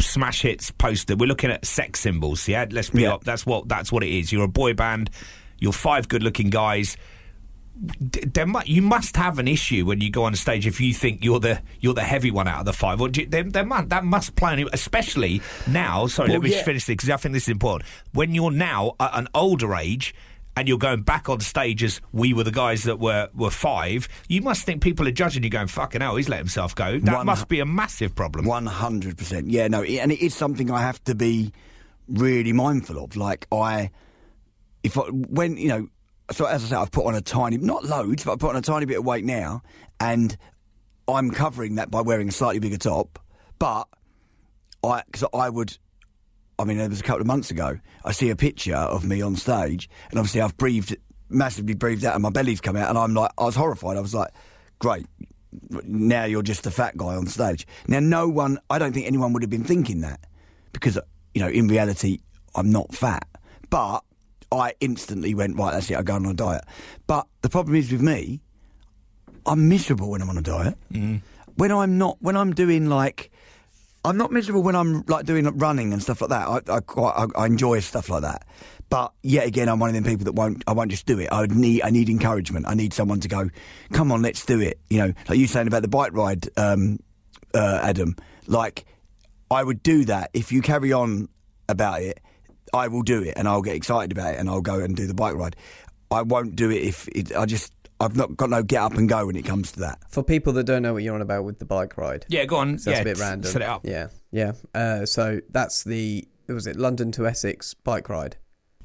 smash hits poster. We're looking at sex symbols. Yeah, let's be Yeah. up. That's what that's what it is. You're a boy band. You're five good looking guys. There mu- you must have an issue when you go on stage if you think you're the you're the heavy one out of the five. Or you, there, there must, that must play, an, especially now. Sorry, Well, let me yeah. finish this because I think this is important. When you're now at an older age and you're going back on stage as we were the guys that were were five, you must think people are judging you, going fucking hell, he's let himself go. That One must be a massive problem. One hundred percent. Yeah, no, and it is something I have to be really mindful of. Like I, if I, when you know, so as I said, I've put on a tiny, not loads, but I've put on a tiny bit of weight now, and I'm covering that by wearing a slightly bigger top. But I, because I would, I mean, it was a couple of months ago. I see a picture of me on stage, and obviously I've breathed massively breathed out, and my belly's come out, and I'm like, I was horrified. I was like, great. Now you're just a fat guy on stage. Now, no one, I don't think anyone would have been thinking that because, you know, in reality, I'm not fat. But I instantly went, right, that's it, I go on a diet. But the problem is with me, I'm miserable when I'm on a diet. When I'm not, when I'm doing like, I'm not miserable when I'm like doing like, running and stuff like that. I, I quite, I, I enjoy stuff like that. But yet again, I'm one of them people that won't. I won't just do it. I would need. I need encouragement. I need someone to go. Come on, let's do it. You know, like you saying about the bike ride, um, uh, Adam. Like, I would do that if you carry on about it. I will do it, and I'll get excited about it, and I'll go and do the bike ride. I won't do it if it, I just I've not got no get up and go when it comes to that. For people that don't know what you're on about with the bike ride, Yeah, go on. so yeah, that's a bit random. Set it up. Yeah, yeah. Uh, so that's the was it London to Essex bike ride,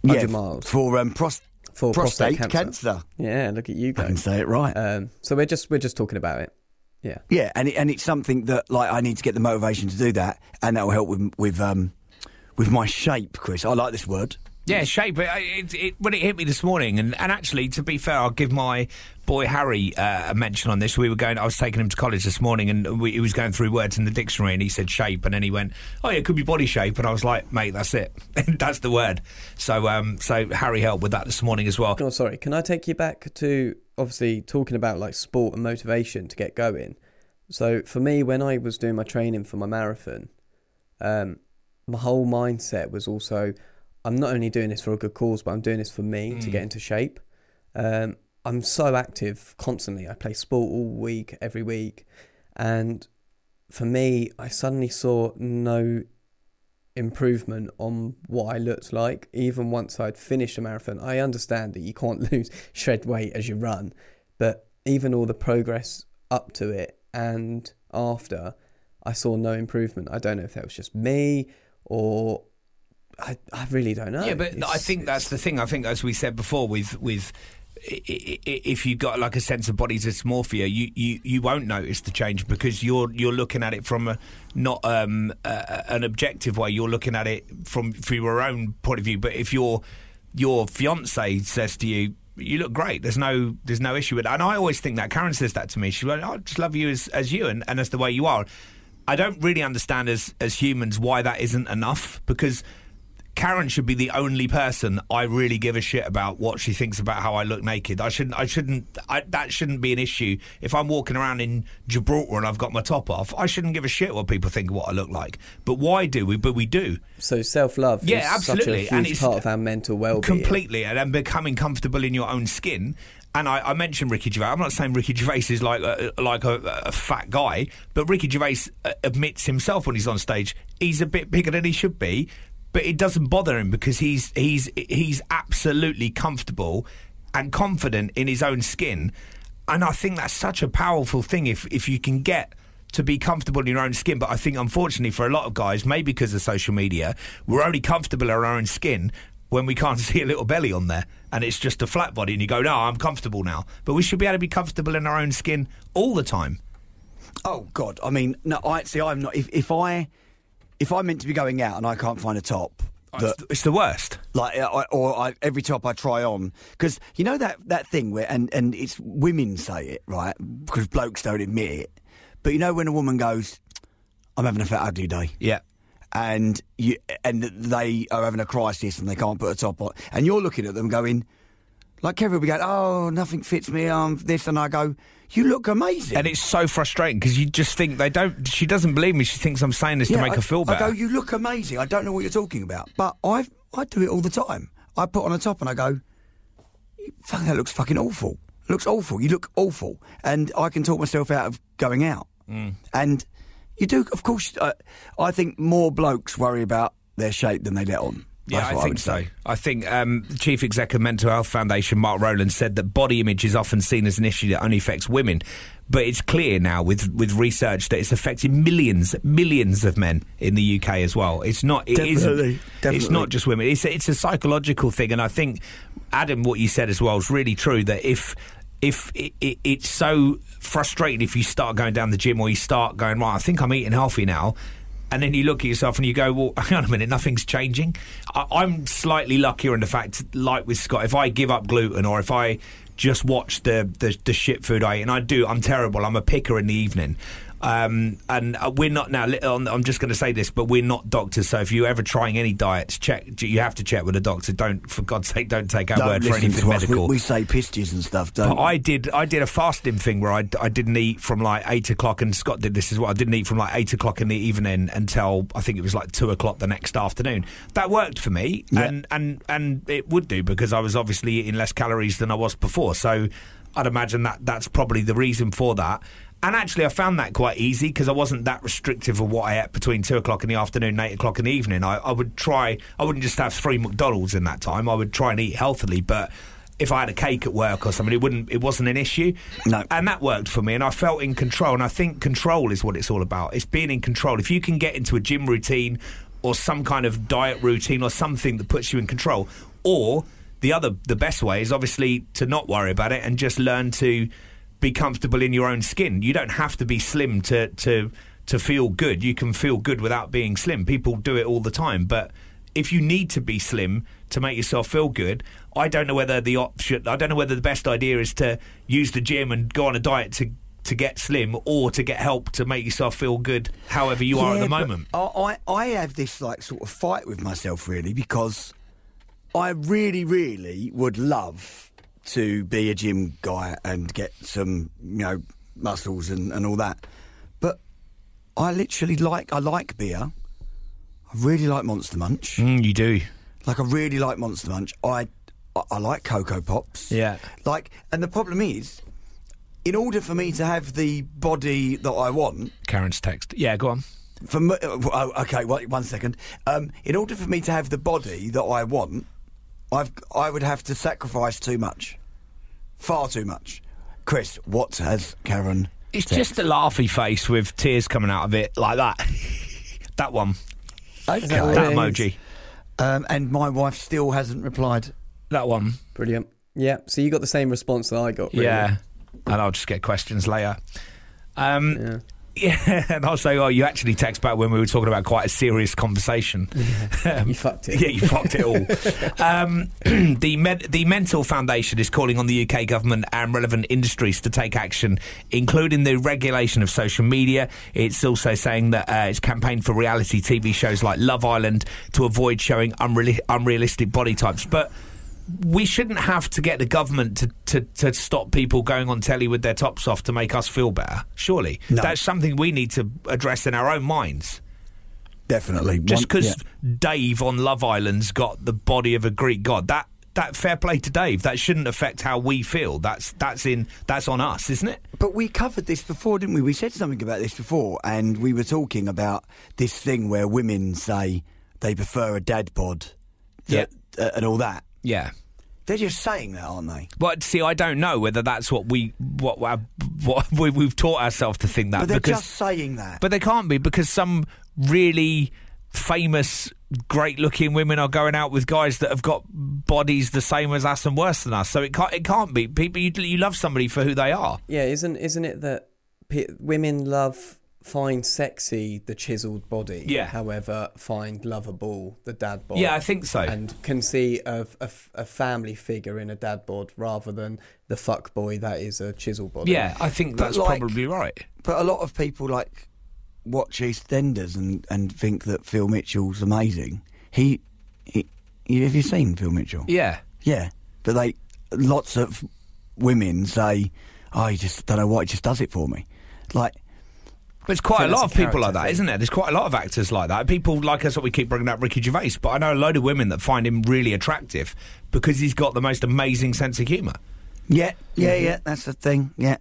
Yeah, miles for um, pros- for prostate, prostate, cancer. Yeah, look at you I can say it right. Um, so we're just we're just talking about it. Yeah. Yeah, and it, and it's something that like I need to get the motivation to do that, and that will help with with um with my shape, Chris. I like this word. Yeah, shape. It, it, it, when it hit me this morning, and, and actually, to be fair, I'll give my boy Harry uh, a mention on this. We were going. I was taking him to college this morning, and we, he was going through words in the dictionary, and he said shape, and then he went, "Oh, yeah, it could be body shape," and I was like, "Mate, that's it. that's the word." So, um, so Harry helped with that this morning as well. Oh, sorry. Can I take you back to obviously talking about like sport and motivation to get going? So for me, when I was doing my training for my marathon, um, my whole mindset was also, I'm not only doing this for a good cause, but I'm doing this for me to get into shape. Um, I'm so active constantly. I play sport all week, every week, and for me, I suddenly saw no improvement on what I looked like, even once I'd finished a marathon. I understand that you can't lose shred weight as you run, but even all the progress up to it and after, I saw no improvement. I don't know if that was just me or I, I really don't know. Yeah, but It's- I think that's the thing. I think, as we said before, with with if you've got like a sense of body dysmorphia, you, you, you won't notice the change because you're you're looking at it from a not um, a, an objective way. You're looking at it from from your own point of view. But if your your fiance says to you, "You look great," there's no there's no issue with that. And I always think that Karen says that to me. She's like, "I just love you as as you and, and as the way you are." I don't really understand as as humans why that isn't enough because. Karen should be the only person I really give a shit about what she thinks about how I look naked. I shouldn't. I shouldn't. I, that shouldn't be an issue. If I'm walking around in Gibraltar and I've got my top off, I shouldn't give a shit what people think of what I look like. But why do we? But we do so self love Yeah, is absolutely. such a And it's part of our mental well being. completely, and then becoming comfortable in your own skin. And I, I mentioned Ricky Gervais. I'm not saying Ricky Gervais is like a, like a, a fat guy, but Ricky Gervais uh, admits himself when he's on stage he's a bit bigger than he should be. But it doesn't bother him because he's he's he's absolutely comfortable and confident in his own skin. And I think that's such a powerful thing if if you can get to be comfortable in your own skin. But I think, unfortunately, for a lot of guys, maybe because of social media, we're only comfortable in our own skin when we can't see a little belly on there and it's just a flat body and you go, no, I'm comfortable now. But we should be able to be comfortable in our own skin all the time. Oh God! I mean, no. I see. I'm not. If, if I if I'm meant to be going out and I can't find a top oh, that It's, it's the worst. like I, or I, every top I try on because you know that that thing where and and it's women say it right because blokes don't admit it, but you know when a woman goes, "I'm having a fat ugly day." Yeah. And you and they are having a crisis and they can't put a top on, and you're looking at them going, like Kevin will be going, "Oh, nothing fits me. Um, this," and I go, "You look amazing." And it's so frustrating because you just think they don't. She doesn't believe me. She thinks I'm saying this to make I, her feel better. I go, "You look amazing." I don't know what you're talking about, but I I do it all the time. I put on a top and I go, "Fuck, that looks fucking awful. It looks awful. You look awful," and I can talk myself out of going out. Mm. And you do, of course. Uh, I think more blokes worry about their shape than they let on. Yeah, That's I think would so. say. I think um, the chief exec of Mental Health Foundation, Mark Rowland, said that body image is often seen as an issue that only affects women. But it's clear now with, with research that it's affecting millions, millions of men in the UK as well. It's not. It Definitely, It's definitely. not just women. It's a, it's a psychological thing, and I think Adam, what you said as well is really true. That if if it, it, it's so frustrating if you start going down the gym or you start going right, I think I'm eating healthy now. And then you look at yourself and you go, well, hang on a minute, nothing's changing. I, I'm slightly luckier in the fact, like with Scott, if I give up gluten or if I just watch the, the, the shit food I eat, and I do, I'm terrible, I'm a picker in the evening. Um, and uh, we're not now. I'm I'm just going to say this, but we're not doctors. So if you're ever trying any diets, check. You have to check with a doctor. Don't, for God's sake, don't take our Don't word for anything medical. We, we say pistis and stuff, don't But I did I did a fasting thing where I, I didn't eat from like eight o'clock and Scott did this as well. I didn't eat from like eight o'clock in the evening until I think it was like two o'clock the next afternoon. That worked for me, Yeah. and and and it would do because I was obviously eating less calories than I was before. So I'd imagine that that's probably the reason for that. And actually, I found that quite easy because I wasn't that restrictive of what I ate between two o'clock in the afternoon and eight o'clock in the evening. I, I would try. I wouldn't just have three McDonald's in that time. I would try and eat healthily, but if I had a cake at work or something, it wouldn't. It wasn't an issue. No. and that worked for me, and I felt in control. And I think control is what it's all about. It's being in control. If you can get into a gym routine or some kind of diet routine or something that puts you in control, or the other, the best way is obviously to not worry about it and just learn to be comfortable in your own skin. You don't have to be slim to to to feel good. You can feel good without being slim. People do it all the time, but if you need to be slim to make yourself feel good, I don't know whether the option. I don't know whether the best idea is to use the gym and go on a diet to to get slim or to get help to make yourself feel good. However you are at the moment. I, I, I have this like sort of fight with myself really because I really, really would love to be a gym guy and get some, you know, muscles and, and all that. But I literally like I like beer. I really like Monster Munch. Mm, you do. Like I really like Monster Munch. I I, I like Coco Pops. Yeah. Like, and the problem is, in order for me to have the body that I want, Karen's text. Yeah, go on. for me, oh, okay, wait one second. Um, in order for me to have the body that I want, I've I would have to sacrifice too much, far too much. Chris, what has Karen? It's said? just a laughy face with tears coming out of it like that. that one. okay. that That emoji. Um, and my wife still hasn't replied. That one. Brilliant. Yeah. So you got the same response that I got. Really. Yeah. And I'll just get questions later. Um, Yeah. Yeah. and I'll say, oh, you actually text back when we were talking about quite a serious conversation. You fucked it. Yeah, you fucked it all. um, the Med- the Mental Foundation is calling on the UK government and relevant industries to take action, including the regulation of social media. It's also saying that uh, it's campaigned for reality TV shows like Love Island to avoid showing unreal- unrealistic body types, but. We shouldn't have to get the government to, to, to stop people going on telly with their tops off to make us feel better. Surely. No. That's something we need to address in our own minds. Definitely. Just because yeah. Dave on Love Island's got the body of a Greek god, that that fair play to Dave. That shouldn't affect how we feel. That's that's in that's on us, isn't it? But we covered this before, didn't we? We said something about this before, and we were talking about this thing where women say they prefer a dad bod, that- uh, and all that. Yeah. They're just saying that, aren't they? But see, I don't know whether that's what we what what, what we, we've taught ourselves to think that But they're because just saying that. but they can't be because some really famous great looking women are going out with guys that have got bodies the same as us and worse than us so it can't it can't be people you, you love somebody for who they are Yeah, isn't isn't it that pe- women love find sexy the chiseled body, Yeah. however find lovable the dad bod. Yeah, I think so. and can see a a family figure in a dad bod rather than the fuck boy that is a chiseled body. yeah i think that's like- probably right But a lot of people like watch EastEnders and, and think that Phil Mitchell's amazing. He, he, he, have you seen Phil Mitchell? yeah Yeah, but they lots of women say, "Oh, just don't know why he just does it for me." Like, But it's quite a lot that's of a people like character that, thing. isn't there? There's quite a lot of actors like that. People like us, what we keep bringing up Ricky Gervais, but I know a load of women that find him really attractive because he's got the most amazing sense of humour. yeah, yeah, Mm-hmm. yeah, that's the thing. Yeah,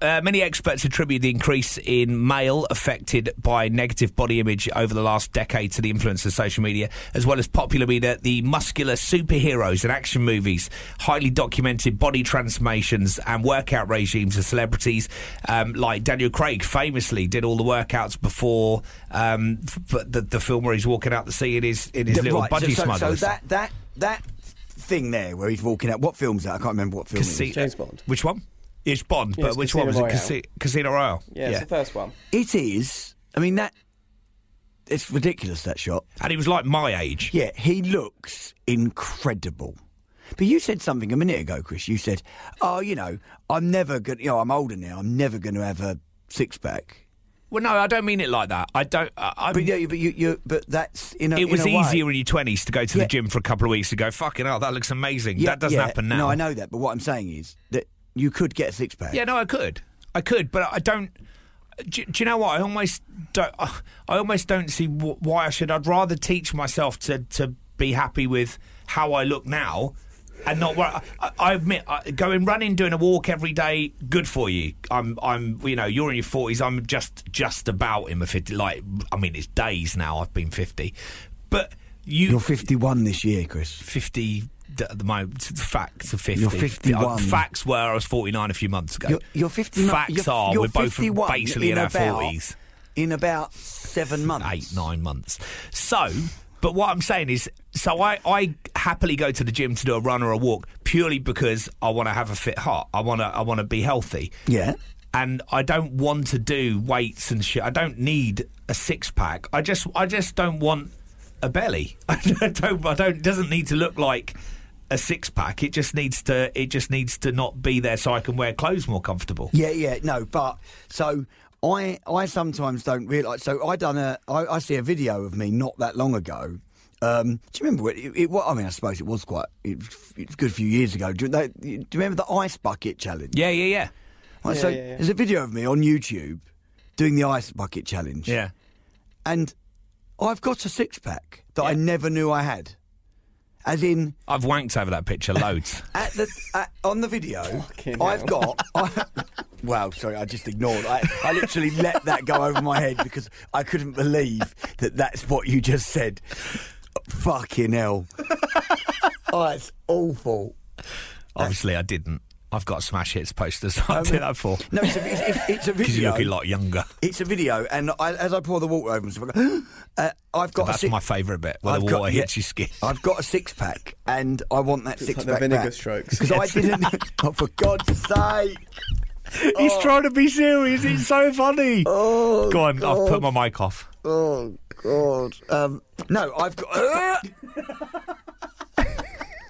Uh, many experts attribute the increase in male affected by negative body image over the last decade to the influence of social media, as well as popular media, the muscular superheroes and action movies, highly documented body transformations and workout regimes of celebrities, um, like Daniel Craig famously did all the workouts before um, f- the, the film where he's walking out the sea in his in his D- little right. So, budgie so, so that that that thing there where he's walking out. What film's that? I can't remember what film. it is. Casi- James Bond. Which one? It's Bond, Yeah, but it's which Casino one was it? Royale. Casi- Casino Royale. yeah, it's the first one. It is. I mean that. It's ridiculous that shot. And he was like my age. Yeah, he looks incredible. But you said something a minute ago, Chris. You said, "Oh, you know, I'm never going. You know, I'm older now. I'm never going to have a six pack." Well, no, I don't mean it like that. I don't. I, I'm- But yeah, but you, you, but that's in a, it was in a way- easier in your twenties to go to Yeah. the gym for a couple of weeks to go. Fucking hell, that looks amazing. Yeah, that doesn't yeah. happen now. No, I know that, but what I'm saying is that you could get a six pack. Yeah, no, I could, I could, but I don't. Do, do you know what? I almost don't. I almost don't see why I should. I'd rather teach myself to to be happy with how I look now. And not I, I admit, going running, doing a walk every day, good for you. I'm, I'm, you know, you're in your forties. I'm just, just about in my fifty. Like, I mean, it's days now. I've been fifty, but you, You're 51 this year, Chris. 50 d- at the moment. Facts are 50. You're 51. Uh, Facts were I was 49 a few months ago. You're, you're 50. Facts you're, are you're we're both basically in, our about, 40s. In about seven months. eight, nine months. So, but what I'm saying is, so I, I happily go to the gym to do a run or a walk purely because I want to have a fit heart. I want to, I want to be healthy. Yeah. And I don't want to do weights and shit. I don't need a six pack. I just, I just don't want a belly. I don't I don't doesn't need to look like a six pack. It just needs to, it just needs to not be there so I can wear clothes more comfortable. Yeah, yeah, no, but so I I sometimes don't realise. So I done a I, I see a video of me not that long ago. Um, do you remember what it, it? What, I mean, I suppose it was quite it, it's a good few years ago. Do you, know- do you remember the ice bucket challenge? Yeah, yeah, yeah, Right, so yeah, yeah. there's a video of me on YouTube doing the ice bucket challenge. yeah. and I've got a six pack that I never knew I had. As in, I've wanked over that picture loads. at the at, on the video, Fucking I've hell. got. I, wow, sorry, I just ignored. I, I literally let that go over my head because I couldn't believe that that's what you just said. Fucking hell! oh, it's awful. Obviously, I didn't. I've got smash hits posters. I did that for No, it's a, it's, it's, it's a because you look a lot younger. It's a video, and I, as I pour the water over myself, I go, uh, I've got a That's six, my favourite bit where I've the got- water yeah, hits your skin. I've got a six pack, and I want that six like the pack vinegar back. strokes. because I didn't. oh, for God's sake! He's trying to be serious. It's so funny. Oh, Go on, I've put my mic off. Oh God! Um, no, I've got.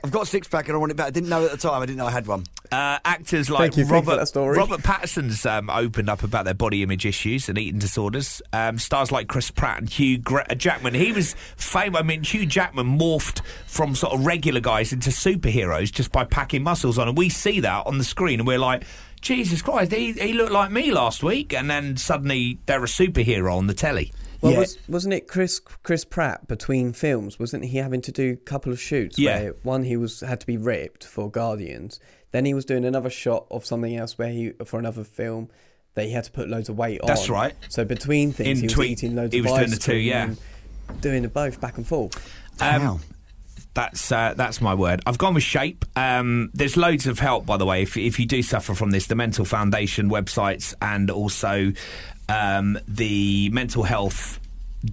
I've got a six pack and I want it back. I didn't know at the time. I didn't know I had one. Uh, actors like Thank you, thank you for Robert that story. Robert Pattinson's um, opened up about their body image issues and eating disorders. Um, stars like Chris Pratt and Hugh Gra- uh, Jackman. He was famous. I mean, Hugh Jackman morphed from sort of regular guys into superheroes just by packing muscles on, and we see that on the screen, and we're like. Jesus Christ, he, he looked like me last week, and then suddenly they're a superhero on the telly. Well, Yeah. was, wasn't it Chris Chris Pratt between films? Wasn't he having to do a couple of shoots? Yeah. Where one he was had to be ripped for Guardians. Then he was doing another shot of something else where he for another film that he had to put loads of weight on. That's right. So between things, In he was tweet- eating loads he of was doing the two, yeah. doing them both back and forth. Um, Wow. That's uh, that's my word. I've gone with shape. Um, there's loads of help, by the way, if if you do suffer from this. The Mental Foundation websites and also um, the mental health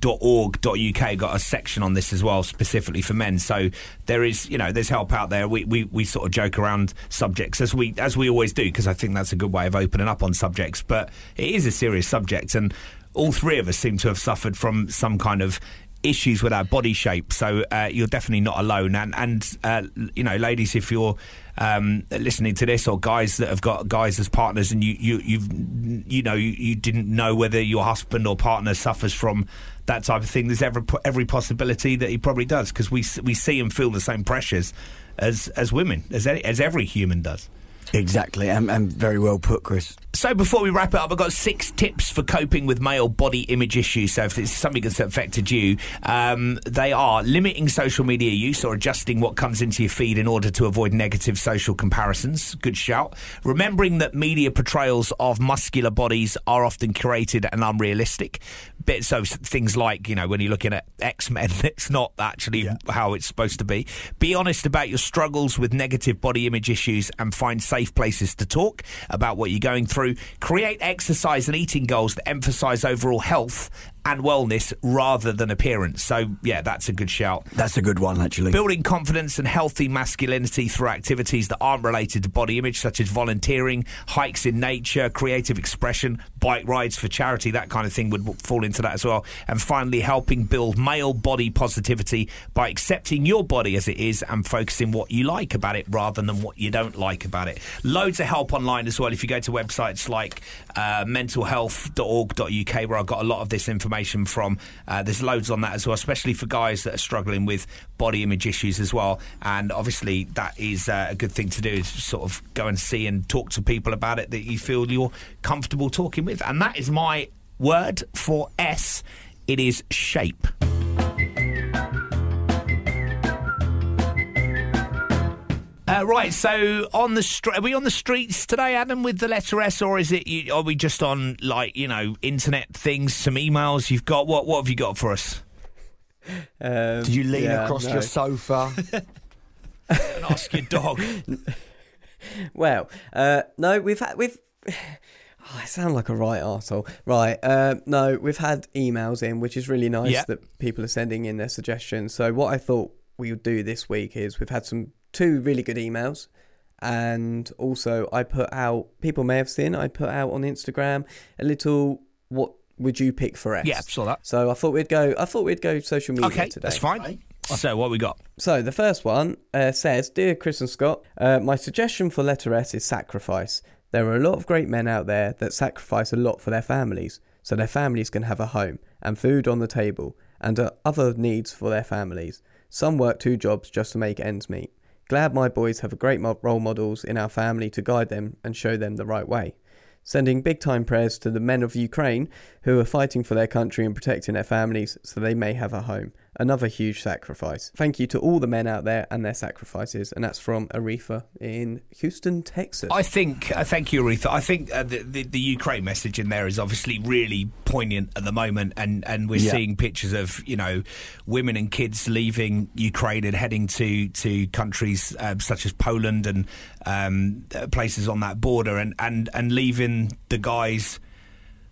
org.uk got a section on this as well specifically for men so there is you know there's help out there we, we, we sort of joke around subjects as we as we always do because I think that's a good way of opening up on subjects but it is a serious subject and all three of us seem to have suffered from some kind of issues with our body shape. So uh, you're definitely not alone. And and uh, you know, ladies, if you're um, listening to this, or guys that have got guys as partners, and you you you've you know you, you didn't know whether your husband or partner suffers from that type of thing. There's every every possibility that he probably does because we we see and feel the same pressures as as women as as every human does. Exactly, and, and very well put, Chris. So before we wrap it up, I've got six tips for coping with male body image issues. So if it's something that's affected you, um, they are limiting social media use or adjusting what comes into your feed in order to avoid negative social comparisons. Good shout. Remembering that media portrayals of muscular bodies are often curated and unrealistic. Bit so things like you know when you're looking at X Men, it's not actually how it's supposed to be. Be honest about your struggles with negative body image issues and find safe places to talk about what you're going through. Create exercise and eating goals that emphasize overall health and wellness rather than appearance. So, yeah, that's a good shout. That's a good one, actually. Building confidence and healthy masculinity through activities that aren't related to body image, such as volunteering, hikes in nature, creative expression, bike rides for charity, that kind of thing would fall into that as well. And finally, helping build male body positivity by accepting your body as it is and focusing what you like about it rather than what you don't like about it. Loads of help online as well. If you go to websites like uh, mentalhealth.org.uk, where I've got a lot of this information from, uh, there's loads on that as well, especially for guys that are struggling with body image issues as well. And obviously, that is uh, a good thing to do is sort of go and see and talk to people about it that you feel you're comfortable talking with. And that is my word for S. It is shape. Uh, right, so on the str- are we on the streets today, Adam, with the letter S, or is it? You, are we just on like you know internet things, some emails you've got? What what have you got for us? Um, Did you lean yeah, across no. your sofa? and ask your dog. Well, uh, no, we've had we've. Oh, I sound like a right arsehole. Right, uh, no, we've had emails in, which is really nice Yeah. that people are sending in their suggestions. So what I thought we would do this week is we've had some two really good emails, and also I put out. People may have seen I put out on Instagram a little. What would you pick for S? Yeah, saw that. So I thought we'd go. I thought we'd go social media Okay, today. that's fine. So what we got? So the first one uh, says, "Dear Chris and Scott, uh, my suggestion for letter S is sacrifice. There are a lot of great men out there that sacrifice a lot for their families, so their families can have a home and food on the table, and uh, other needs for their families. Some work two jobs just to make ends meet. Glad my boys have great role models in our family to guide them and show them the right way." Sending big time prayers to the men of Ukraine who are fighting for their country and protecting their families so they may have a home. Another huge sacrifice. Thank you to all the men out there and their sacrifices. And that's from Aretha in Houston, Texas. I think, uh, thank you, Aretha. I think uh, the, the the Ukraine message in there is obviously really poignant at the moment, and, and we're Yeah. seeing pictures of you know women and kids leaving Ukraine and heading to to countries um, such as Poland and um, uh, places on that border, and, and, and leaving the guys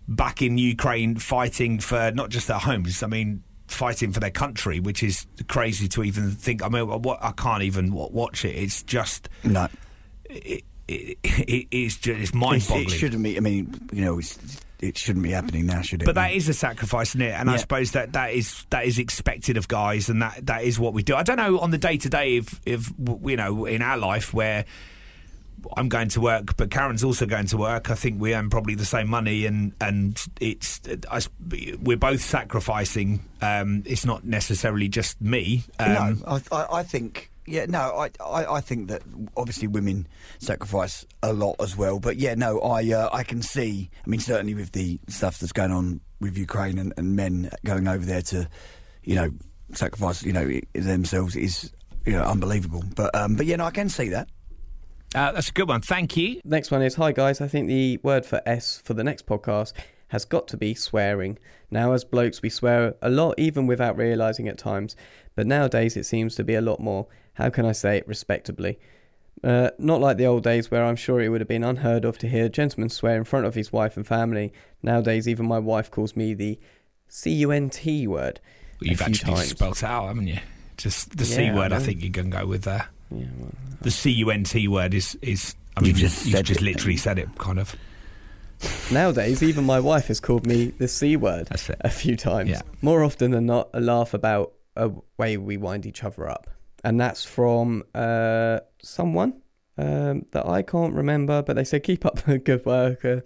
back in Ukraine fighting for not just their homes. I mean. Fighting for their country, which is crazy to even think. I mean, what, I can't even watch it. It's just No. it, it, it is just it's It's, mind-boggling. it shouldn't be. I mean, you know, it's, it shouldn't be happening now, should it? but that is a sacrifice, isn't it? And I suppose that that is that is expected of guys, and that that is what we do. I don't know on the day to day if if you know in our life where. I'm going to work, but Karen's also going to work. I think we earn probably the same money, and and it's I, we're both sacrificing. Um, it's not necessarily just me. Um, no, I, I, I think. Yeah, no, I, I, I think that obviously women sacrifice a lot as well. But yeah, no, I, uh, I can see. I mean, certainly with the stuff that's going on with Ukraine and, and men going over there to, you know, sacrifice, you know, themselves is, you know, unbelievable. But, um, but yeah, no, I can see that. Uh, that's a good one. Thank you. Next one is Hi guys, I think the word for S for the next podcast has got to be swearing. Now, as blokes, we swear a lot even without realising at times, but nowadays it seems to be a lot more. How can I say it respectably? Uh, not like the old days where I'm sure it would have been unheard of to hear a gentleman swear in front of his wife and family. Nowadays, even my wife calls me the C U N T word. a You've actually times. spelt it out, haven't you? Just the C Yeah, I word. I, know. think you can go with there. Yeah, well, The C U N T word is is. I You've mean, just you've said just it. literally said it, kind of. Nowadays, even my wife has called me the C word a few times. Yeah. More often than not, a laugh about a way we wind each other up. And that's from uh, someone um, that I can't remember, but they say, keep up the good work. Uh,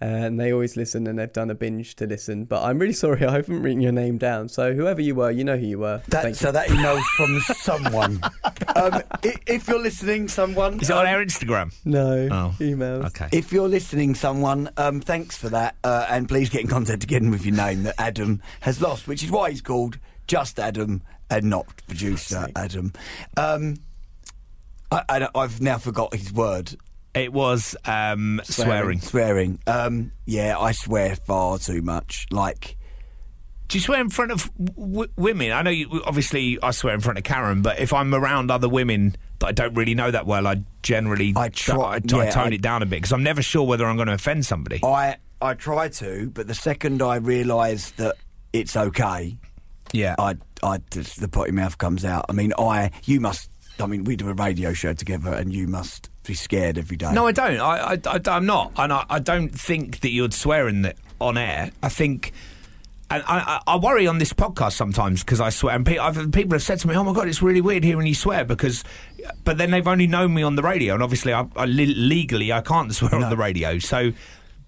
and they always listen and they've done a binge to listen. But I'm really sorry, I haven't written your name down. So whoever you were, you know who you were. that Thank so you. that email's from someone. um, if you're listening, someone. Is it on um, our Instagram? No, Oh, emails. Okay. If you're listening, someone, um, thanks for that, uh, and please get in contact again with your name that Adam has lost, which is why he's called just Adam and not producer Adam. Um, I, I, I've now forgot his word. It was um, swearing. Swearing. Um, yeah, I swear far too much. Like, Do you swear in front of w- women? I know, you, obviously, I swear in front of Karen, but if I'm around other women that I don't really know that well, I generally I try- I, I yeah, tone I- it down a bit because I'm never sure whether I'm going to offend somebody. I I try to, but the second I realise that it's okay, yeah. I I just, the potty mouth comes out. I mean, I you must. I mean, we do a radio show together, and you must be scared every day. No, I don't. I, I, am not, and I, I don't think that you'd swear in the, on air. I think, and I, I, worry on this podcast sometimes because I swear, and pe- I've, people have said to me, "Oh my god, it's really weird hearing you swear," because, but then they've only known me on the radio, and obviously, I, I le- legally I can't swear on the radio, so.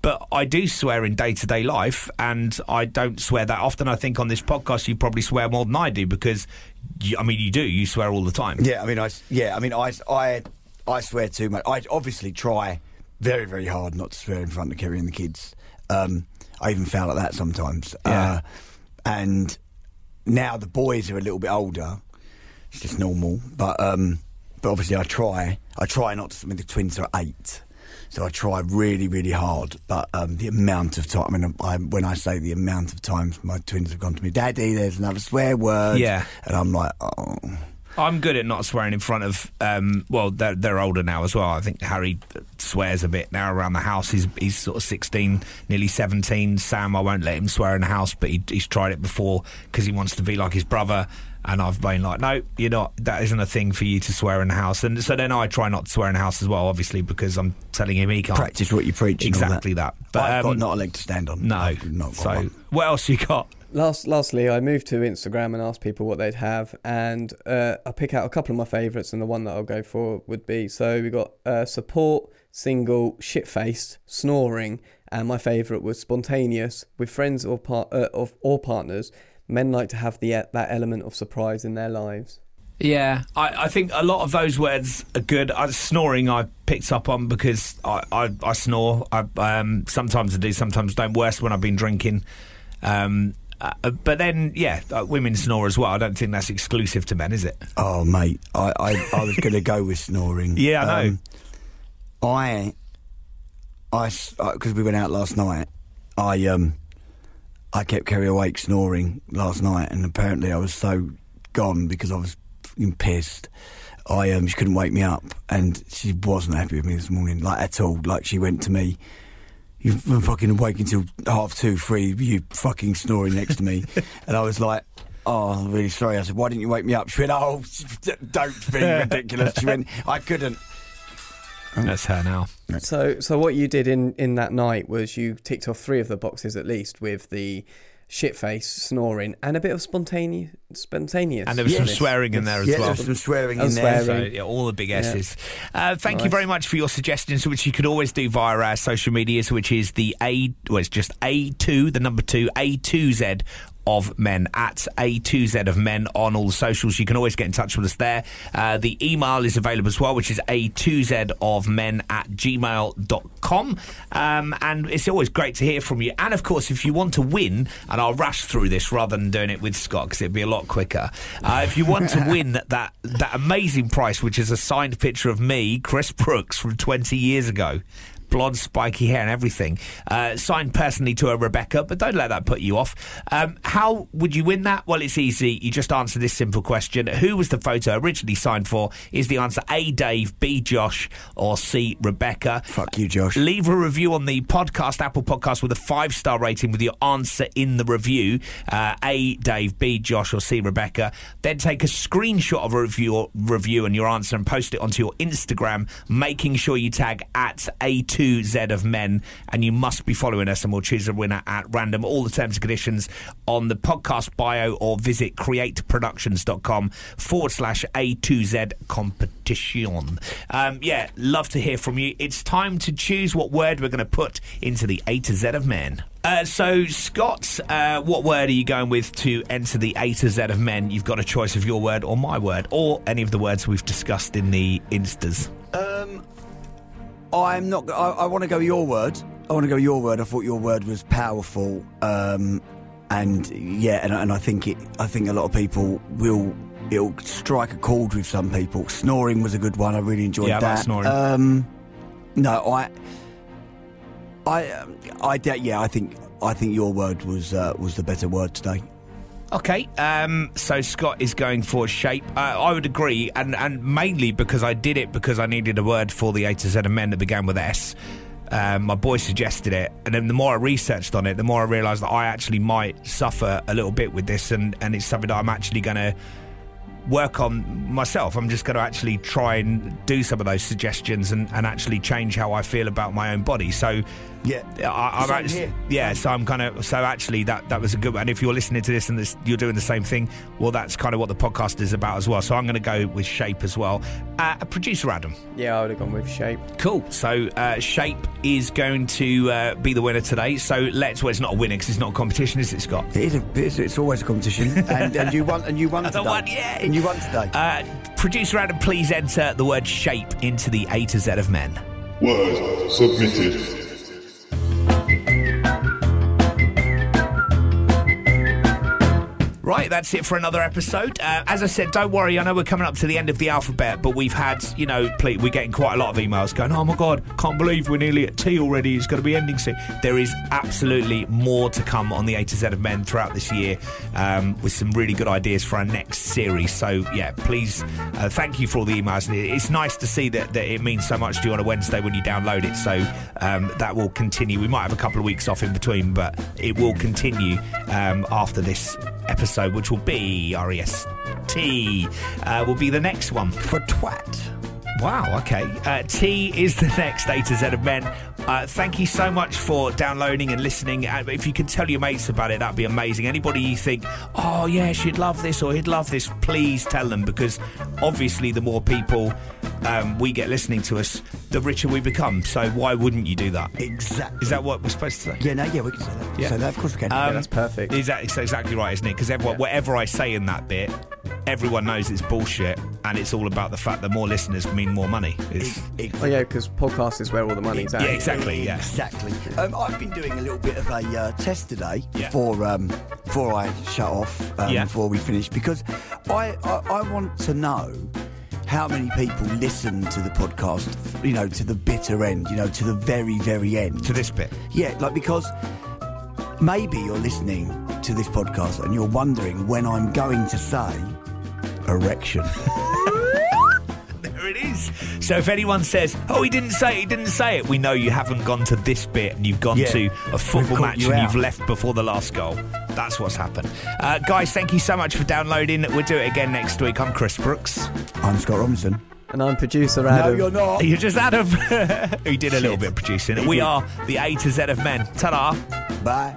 But I do swear in day to day life, and I don't swear that often. I think on this podcast, you probably swear more than I do because, you, I mean, you do. You swear all the time. Yeah, I mean, I yeah, I mean, I I I swear too much. I obviously try very very hard not to swear in front of Kerry and the kids. Um, I even fail at that sometimes. Yeah. Uh, and now the boys are a little bit older. It's just normal, but um, but obviously I try. I try not to. I mean, the twins are eight. So I try really, really hard, but um, the amount of time. I mean, I, when I say the amount of times my twins have gone to me, "Daddy, there's another swear word," Yeah. and I'm like, "Oh, I'm good at not swearing in front of. Um, well, they're, they're older now as well. I think Harry swears a bit now around the house. He's he's sort of 16, nearly 17. Sam, I won't let him swear in the house, but he, he's tried it before because he wants to be like his brother. And I've been like, no, you're not. That isn't a thing for you to swear in the house. And so then I try not to swear in the house as well, obviously, because I'm telling him he can't. Practice what you preach. Exactly that. But But, I've um, got not a leg to stand on. No. I've not so one. what else you got? Last, lastly, I moved to Instagram and asked people what they'd have, and uh, I pick out a couple of my favourites, and the one that I'll go for would be so we got uh, support, single, shit faced, snoring, and my favourite was spontaneous with friends or par- uh, of or partners. Men like to have the that element of surprise in their lives. Yeah, I, I think a lot of those words are good. I, snoring, I picked up on because I, I, I snore. I, um, sometimes I do, sometimes don't. Worse when I've been drinking. Um, uh, but then, yeah, uh, women snore as well. I don't think that's exclusive to men, is it? Oh, mate, I, I, I was going to go with snoring. Yeah, I know. Um, I, I, because we went out last night, I, um, I kept Kerry awake snoring last night, and apparently I was so gone because I was pissed. I, um, she couldn't wake me up, and she wasn't happy with me this morning, like at all. Like she went to me. You've been fucking awake until half two, three. You fucking snoring next to me, and I was like, "Oh, I'm really sorry." I said, "Why didn't you wake me up?" She went, "Oh, don't be ridiculous." She went, "I couldn't." That's her now. So, so what you did in in that night was you ticked off three of the boxes at least with the shit face, snoring, and a bit of spontaneous, spontaneous. And there was some swearing in there as yeah, well. there was some swearing Oh, in there. swearing. So, yeah, all the big Yeah. S's. Uh, thank you very much for your suggestions, which you could always do via our social medias, which is the A, well, it's just A2, the number two, A2Z of men at A2Z of men on all the socials. You can always get in touch with us there. Uh, the email is available as well, which is A2Z of men at gmail.com. Um, and it's always great to hear from you. And of course, if you want to win, and I'll rush through this rather than doing it with Scott because it'd be a lot quicker. Uh, if you want to win that, that, that amazing prize, which is a signed picture of me, Chris Brooks, from 20 years ago blonde, spiky hair, and everything. Uh, signed personally to a Rebecca, but don't let that put you off. Um, how would you win that? Well, it's easy. You just answer this simple question: Who was the photo originally signed for? Is the answer A. Dave, B. Josh, or C. Rebecca? Fuck you, Josh. Leave a review on the podcast, Apple Podcast, with a five star rating with your answer in the review. Uh, a. Dave, B. Josh, or C. Rebecca. Then take a screenshot of a review, review and your answer and post it onto your Instagram, making sure you tag at A2Z of Men. And you must be following us, and we'll choose a winner at random. All the terms and conditions on the podcast bio or visit createproductions.com forward slash A2Z competition. Um, yeah, love to hear from you. It's time to choose what word we're going to put into the A to Z of men. Uh, so, Scott, uh, what word are you going with to enter the A to Z of men? You've got a choice of your word or my word, or any of the words we've discussed in the instas. Um, I'm not. I, I want to go your word. I want to go your word. I thought your word was powerful. Um, and yeah, and, and I think it. I think a lot of people will. It'll strike a chord with some people. Snoring was a good one. I really enjoyed Yeah, that. snoring. Um, no, I. I. um, I. Yeah, I think. I think your word was uh, was the better word today. Okay, um, so Scott is going for shape. Uh, I would agree, and, and mainly because I did it because I needed a word for the A to Z of men that began with S. Um, my boy suggested it, and then the more I researched on it, the more I realised that I actually might suffer a little bit with this, and, and it's something that I'm actually going to work on myself. I'm just going to actually try and do some of those suggestions and, and actually change how I feel about my own body. So, Yeah, I, I'm Same actually, here. yeah. So I'm kind of so actually that that was a good one. And if you're listening to this and this, you're doing the same thing, well, that's kind of what the podcast is about as well. So I'm going to go with shape as well. Uh, producer Adam, yeah, I would have gone with shape. cool. So uh, shape is going to uh, be the winner today. So let's. Well, it's not a winner because it's not a competition, is it, Scott? it is. A, it's, it's always a competition, and, and you won. And you won today. won, yeah. And you won today. Uh, producer Adam, please enter the word shape into the A to Z of men. Word submitted. Right, that's it for another episode. Uh, as I said, don't worry. I know we're coming up to the end of the alphabet, but we've had, you know, we're getting quite a lot of emails going, oh my God, can't believe we're nearly at T already. It's going to be ending soon. There is absolutely more to come on the A to Z of Men throughout this year um, with some really good ideas for our next series. So, yeah, please, uh, thank you for all the emails. It's nice to see that, that it means so much to you on a Wednesday when you download it. So, um, that will continue. We might have a couple of weeks off in between, but it will continue um, after this episode, which will be R E S T, uh, will be the next one. For twat. Wow, okay. Uh, T is the next A to Z of Men. Uh, thank you so much for downloading and listening. Uh, if you can tell your mates about it, that'd be amazing. Anybody you think, oh, yeah, she'd love this or he'd love this, please tell them because obviously the more people um, we get listening to us, the richer we become. So why wouldn't you do that? Exactly. Is that what we're supposed to say? Yeah, no, yeah, we can say that. Yeah. Say that, of course we can. Um, that's perfect. Is that, it's exactly right, isn't it? Because everyone, whatever I say in that bit, everyone knows it's bullshit, and it's all about the fact that more listeners mean more money. It's, Ex- Oh yeah, because podcast is where all the money's at. yeah, exactly. Yeah. Exactly. Um, I've been doing a little bit of a uh, test today Yeah. before um, before I shut off um, Yeah. before we finish because I, I I want to know how many people listen to the podcast. You know, to the bitter end. You know, to the very very end. To this bit. Yeah, like because maybe you're listening to this podcast and you're wondering when I'm going to say erection. There it is. So if anyone says, "Oh, he didn't say it, he didn't say it," we know you haven't gone to this bit and you've gone Yeah. to a football match you and out. you've left before the last goal. That's what's happened. Uh, guys, thank you so much for downloading. We'll do it again next week. I'm Chris Brooks. I'm Scott Robinson. And I'm producer Adam. No, you're not. You're just Adam. he did a little bit of producing. We are the A to Z of men. Ta-da. Bye.